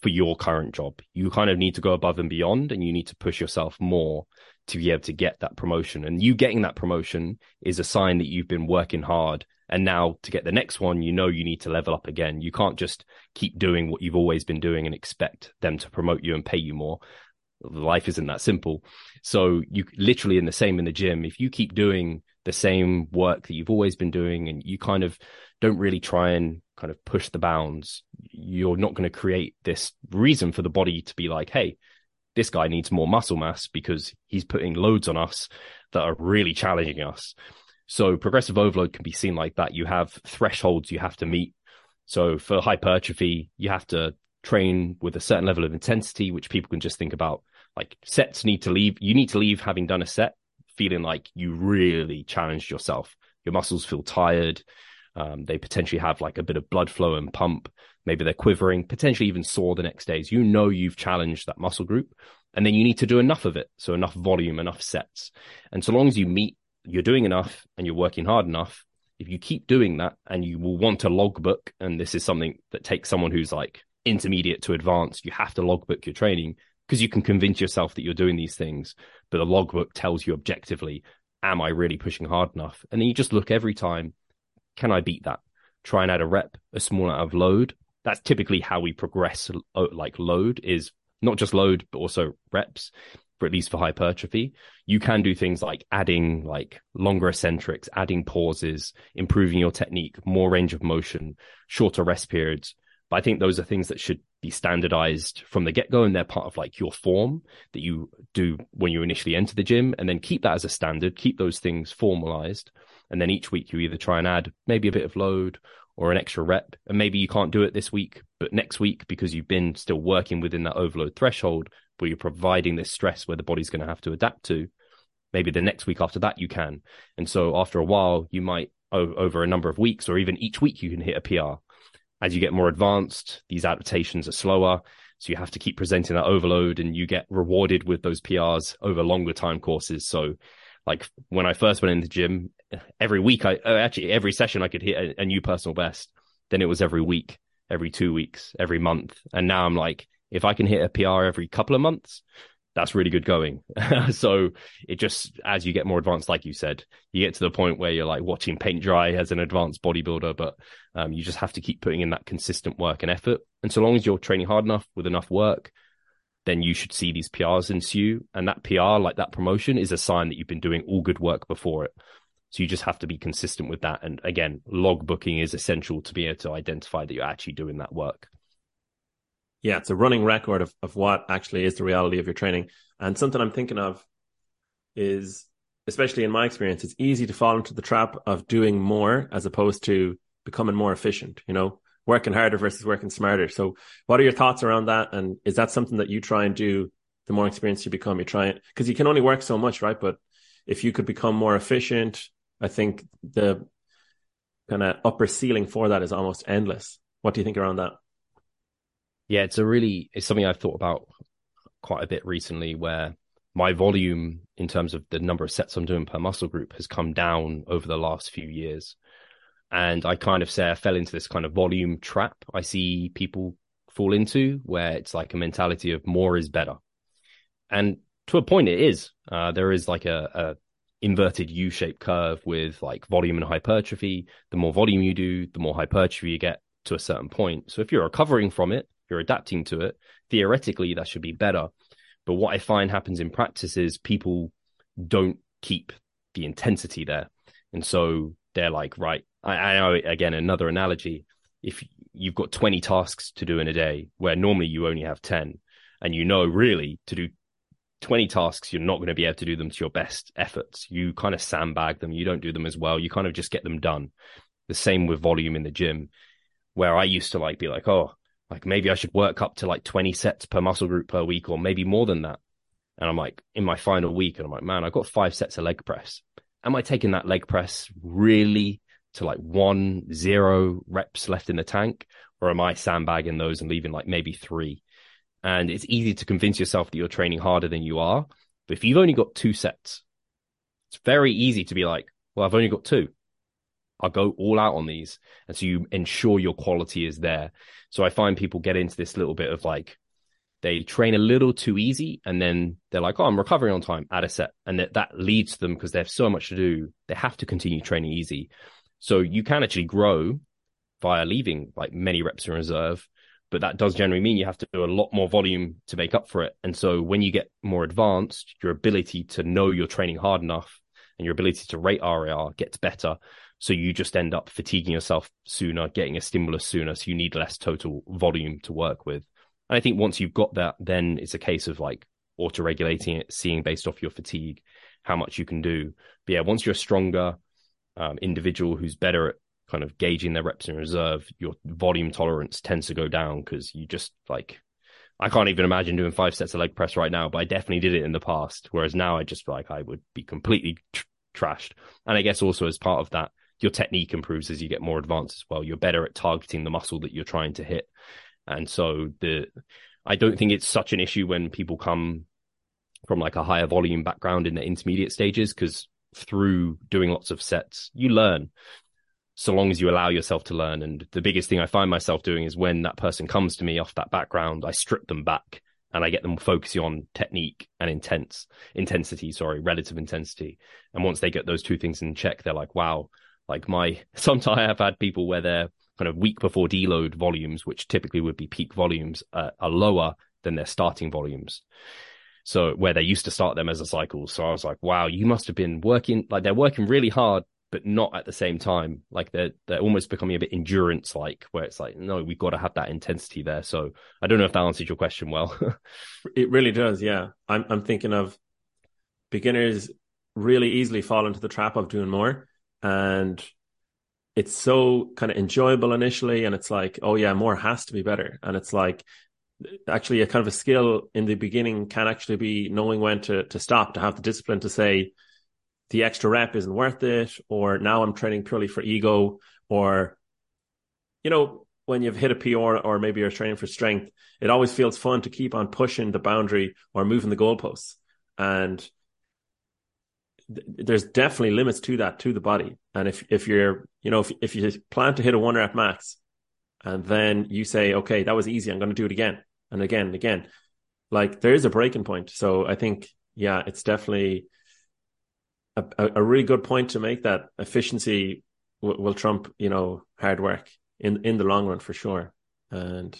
for your current job. You kind of need to go above and beyond, and you need to push yourself more to be able to get that promotion. And you getting that promotion is a sign that you've been working hard. And now to get the next one, you know you need to level up again. You can't just keep doing what you've always been doing and expect them to promote you and pay you more. Life isn't that simple. So you literally in the same in the gym, if you keep doing the same work that you've always been doing and you kind of don't really try and kind of push the bounds, you're not going to create this reason for the body to be like, Hey, this guy needs more muscle mass because he's putting loads on us that are really challenging us. So progressive overload can be seen like that. You have thresholds you have to meet. So for hypertrophy, you have to train with a certain level of intensity, which people can just think about. Like sets need to leave. You need to leave having done a set feeling like you really challenged yourself. Your muscles feel tired. Um, they potentially have like a bit of blood flow and pump. Maybe they're quivering, potentially even sore the next days. You know you've challenged that muscle group, and then you need to do enough of it. So enough volume, enough sets. And so long as you meet, you're doing enough and you're working hard enough. If you keep doing that and you will want a logbook, and this is something that takes someone who's like intermediate to advanced, you have to logbook your training because you can convince yourself that you're doing these things, but the logbook tells you objectively, am I really pushing hard enough? And then you just look every time, can I beat that? Try and add a rep, a small amount of load, that's typically how we progress uh, like load is not just load but also reps for at least for hypertrophy. You can do things like adding like longer eccentrics adding pauses improving your technique more range of motion shorter rest periods. But i think those are things that should be standardized from the get-go and they're part of like your form that you do when you initially enter the gym. And then keep that as a standard keep those things formalized and then each week you either try and add maybe a bit of load or an extra rep. And maybe you can't do it this week, but next week, because you've been still working within that overload threshold, where you're providing this stress where the body's going to have to adapt to, maybe the next week after that you can. And so after a while, you might, over a number of weeks or even each week, you can hit a PR. As you get more advanced, these adaptations are slower. So you have to keep presenting that overload and you get rewarded with those PRs over longer time courses. So Like when I first went in the gym, every week, I uh, actually every session I could hit a, a new personal best. Then it was every week, every two weeks, every month, and now I'm like, if I can hit a PR every couple of months, that's really good going. <laughs> so it just, as you get more advanced, like you said, you get to the point where you're like watching paint dry as an advanced bodybuilder, but um, you just have to keep putting in that consistent work and effort. And so long as you're training hard enough with enough work, then you should see these PRs ensue. And that PR, like that promotion, is a sign that you've been doing all good work before it. So you just have to be consistent with that. And again, log booking is essential to be able to identify that you're actually doing that work. Yeah, it's a running record of, of what actually is the reality of your training. And something I'm thinking of is, especially in my experience, it's easy to fall into the trap of doing more as opposed to becoming more efficient, you know, working harder versus working smarter. So what are your thoughts around that? And is that something that you try and do the more experienced you become? You try it because you can only work so much, right? But if you could become more efficient, I think the kind of upper ceiling for that is almost endless. What do you think around that? Yeah, it's a really it's something I've thought about quite a bit recently where my volume in terms of the number of sets I'm doing per muscle group has come down over the last few years. And I kind of say I fell into this kind of volume trap I see people fall into where it's like a mentality of more is better. And to a point it is. Uh, there is like a, a inverted U-shaped curve with like volume and hypertrophy. The more volume you do, the more hypertrophy you get to a certain point. So if you're recovering from it, you're adapting to it, theoretically that should be better. But what I find happens in practice is people don't keep the intensity there. And so they're like, right, I, I know again, another analogy. If you've got 20 tasks to do in a day where normally you only have 10 and you know really to do 20 tasks, you're not going to be able to do them to your best efforts. You kind of sandbag them. You don't do them as well. You kind of just get them done. The same with volume in the gym, where I used to like be like, oh, like maybe I should work up to like 20 sets per muscle group per week or maybe more than that. And I'm like in my final week and I'm like, man, I got five sets of leg press. Am I taking that leg press really to like one, zero reps left in the tank? Or am I sandbagging those and leaving like maybe three? And it's easy to convince yourself that you're training harder than you are. But if you've only got two sets, it's very easy to be like, well, I've only got two. I'll go all out on these. And so you ensure your quality is there. So I find people get into this little bit of like, they train a little too easy and then they're like, oh, I'm recovering on time, add a set. And that, that leads to them because they have so much to do. They have to continue training easy. So you can actually grow via leaving like many reps in reserve, but that does generally mean you have to do a lot more volume to make up for it. And so when you get more advanced, your ability to know you're training hard enough and your ability to rate RIR gets better. So you just end up fatiguing yourself sooner, getting a stimulus sooner. So you need less total volume to work with. And I think once you've got that, then it's a case of like auto regulating it, seeing based off your fatigue how much you can do. But yeah, once you're a stronger um, individual who's better at kind of gauging their reps in reserve, your volume tolerance tends to go down because you just like, I can't even imagine doing five sets of leg press right now, but I definitely did it in the past. Whereas now I just feel like I would be completely tr- trashed. And I guess also as part of that, your technique improves as you get more advanced as well. You're better at targeting the muscle that you're trying to hit. And so the, I don't think it's such an issue when people come from like a higher volume background in the intermediate stages because through doing lots of sets, you learn so long as you allow yourself to learn. And the biggest thing I find myself doing is when that person comes to me off that background, I strip them back and I get them focusing on technique and intense intensity, sorry, relative intensity. And once they get those two things in check, they're like, wow, like my, <laughs> sometimes I have had people where they're kind of week before deload volumes, which typically would be peak volumes, uh, are lower than their starting volumes. So where they used to start them as a cycle. So I was like, wow, you must have been working, like they're working really hard, but not at the same time. Like they're, they're almost becoming a bit endurance like, where it's like, no, we've got to have that intensity there. So I don't know if that answers your question well. <laughs> it really does. Yeah. I'm, I'm thinking of beginners really easily fall into the trap of doing more and it's so kind of enjoyable initially and it's like oh yeah more has to be better and it's like actually a kind of a skill in the beginning can actually be knowing when to to stop to have the discipline to say the extra rep isn't worth it or now i'm training purely for ego or you know when you've hit a PR or maybe you're training for strength, it always feels fun to keep on pushing the boundary or moving the goalposts. And there's definitely limits to that to the body. And if if you're you know if if you plan to hit a one rep max, and then you say, okay, that was easy, I'm going to do it again and again and again, like there is a breaking point. So I think yeah, it's definitely a, a really good point to make that efficiency will, will trump you know hard work in in the long run for sure. And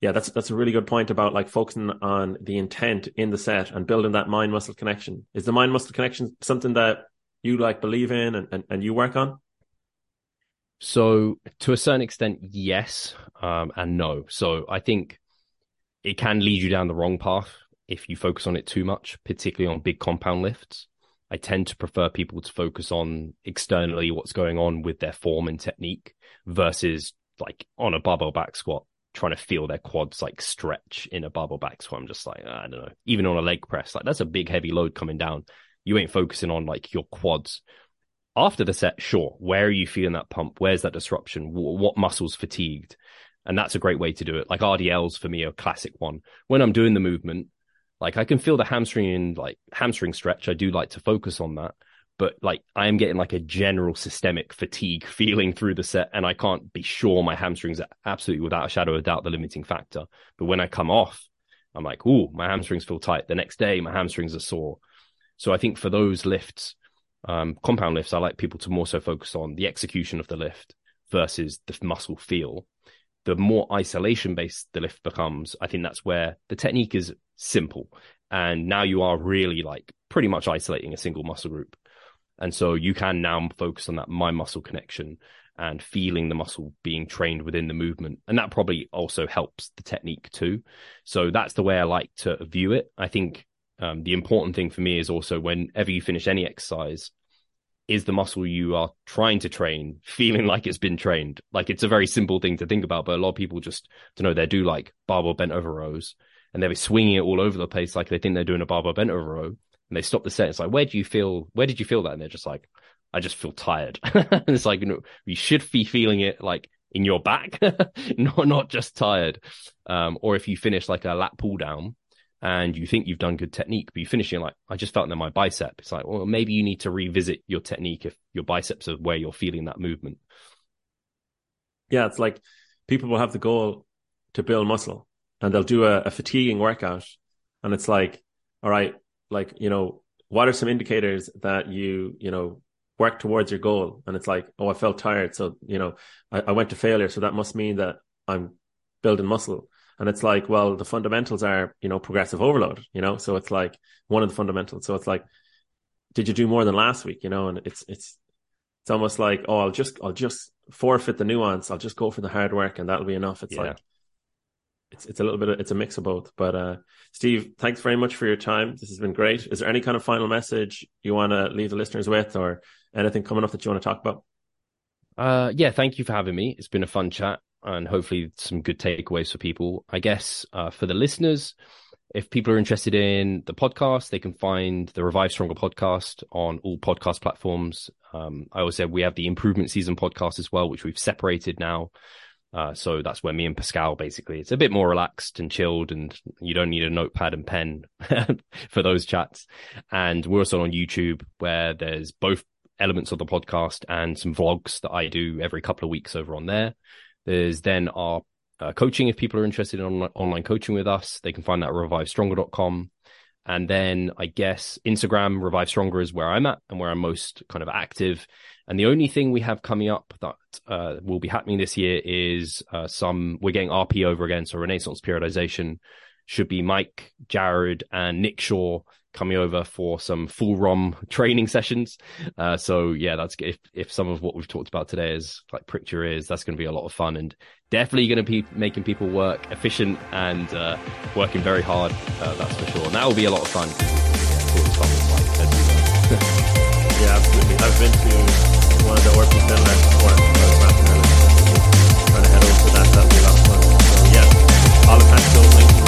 yeah, that's that's a really good point about like focusing on the intent in the set and building that mind muscle connection. Is the mind muscle connection something that you like believe in and, and, and you work on? So to a certain extent, yes, um, and no. So I think it can lead you down the wrong path if you focus on it too much, particularly on big compound lifts. I tend to prefer people to focus on externally what's going on with their form and technique versus like on a barbell back squat trying to feel their quads like stretch in a barbell back squat. I'm just like, I don't know. Even on a leg press, like that's a big heavy load coming down. You ain't focusing on like your quads. After the set, sure. Where are you feeling that pump? Where's that disruption? What muscles fatigued? And that's a great way to do it. Like RDLs for me are a classic one. When I'm doing the movement, like I can feel the hamstring and like hamstring stretch. I do like to focus on that but like I am getting like a general systemic fatigue feeling through the set, and I can't be sure my hamstrings are absolutely without a shadow of doubt the limiting factor. But when I come off, I'm like, oh, my hamstrings feel tight. The next day, my hamstrings are sore. So I think for those lifts, um, compound lifts, I like people to more so focus on the execution of the lift versus the muscle feel. The more isolation based the lift becomes, I think that's where the technique is simple. And now you are really like pretty much isolating a single muscle group. And so you can now focus on that mind muscle connection and feeling the muscle being trained within the movement. And that probably also helps the technique too. So that's the way I like to view it. I think um, the important thing for me is also whenever you finish any exercise, is the muscle you are trying to train feeling like it's been trained? Like it's a very simple thing to think about, but a lot of people just don't know they do like barbell bent over rows and they'll be swinging it all over the place like they think they're doing a barbell bent over row and they stop the set. It's like, where do you feel? Where did you feel that? And they're just like, I just feel tired. <laughs> and it's like, you know, you should be feeling it like in your back, <laughs> not not just tired. Um, or if you finish like a lat pull down and you think you've done good technique, but you finish it like, I just felt it in my bicep. It's like, well, maybe you need to revisit your technique if your biceps are where you're feeling that movement. Yeah, it's like people will have the goal to build muscle and they'll do a, a fatiguing workout, and it's like, all right, like you know what are some indicators that you you know work towards your goal? And it's like oh i felt tired. So you know I, I, went to failure. So that must mean that i'm building muscle. And it's like well the fundamentals are you know progressive overload you know? So it's like one of the fundamentals. So it's like did you do more than last week you know? And it's it's it's almost like oh i'll just i'll just forfeit the nuance. I'll just go for the hard work and that'll be enough. It's yeah. like it's it's a little bit of, it's a mix of both. But uh, Steve, thanks very much for your time. This has been great. Is there any kind of final message you want to leave the listeners with, or anything coming up that you want to talk about? Uh, yeah, thank you for having me. It's been a fun chat, and hopefully some good takeaways for people. I guess uh, for the listeners, if people are interested in the podcast, they can find the Revive Stronger podcast on all podcast platforms. Um, I always said we have the Improvement Season podcast as well, which we've separated now. Uh, so that's where me and Pascal basically, it's a bit more relaxed and chilled and you don't need a notepad and pen <laughs> for those chats. And we're also on YouTube where there's both elements of the podcast and some vlogs that I do every couple of weeks over on there. There's then our uh, coaching. If people are interested in on- online coaching with us, they can find that at revivestronger.com. And then I guess Instagram, Revive Stronger is where I'm at and where I'm most kind of active. And the only thing we have coming up that uh, will be happening this year is uh, some, we're getting RP over again. So Renaissance periodization should be Mike, Jared, and Nick Shaw coming over for some full ROM <laughs> training sessions. Uh, so yeah, that's if if some of what we've talked about today is like pricked your ears, that's going to be a lot of fun and definitely going to be making people work efficient and uh, working very hard. Uh, that's for sure. And that will be a lot of fun. <laughs> <laughs> yeah, absolutely. I've been to one of the Orpheus trying to, head over to that, that'll be of. So yeah, all the links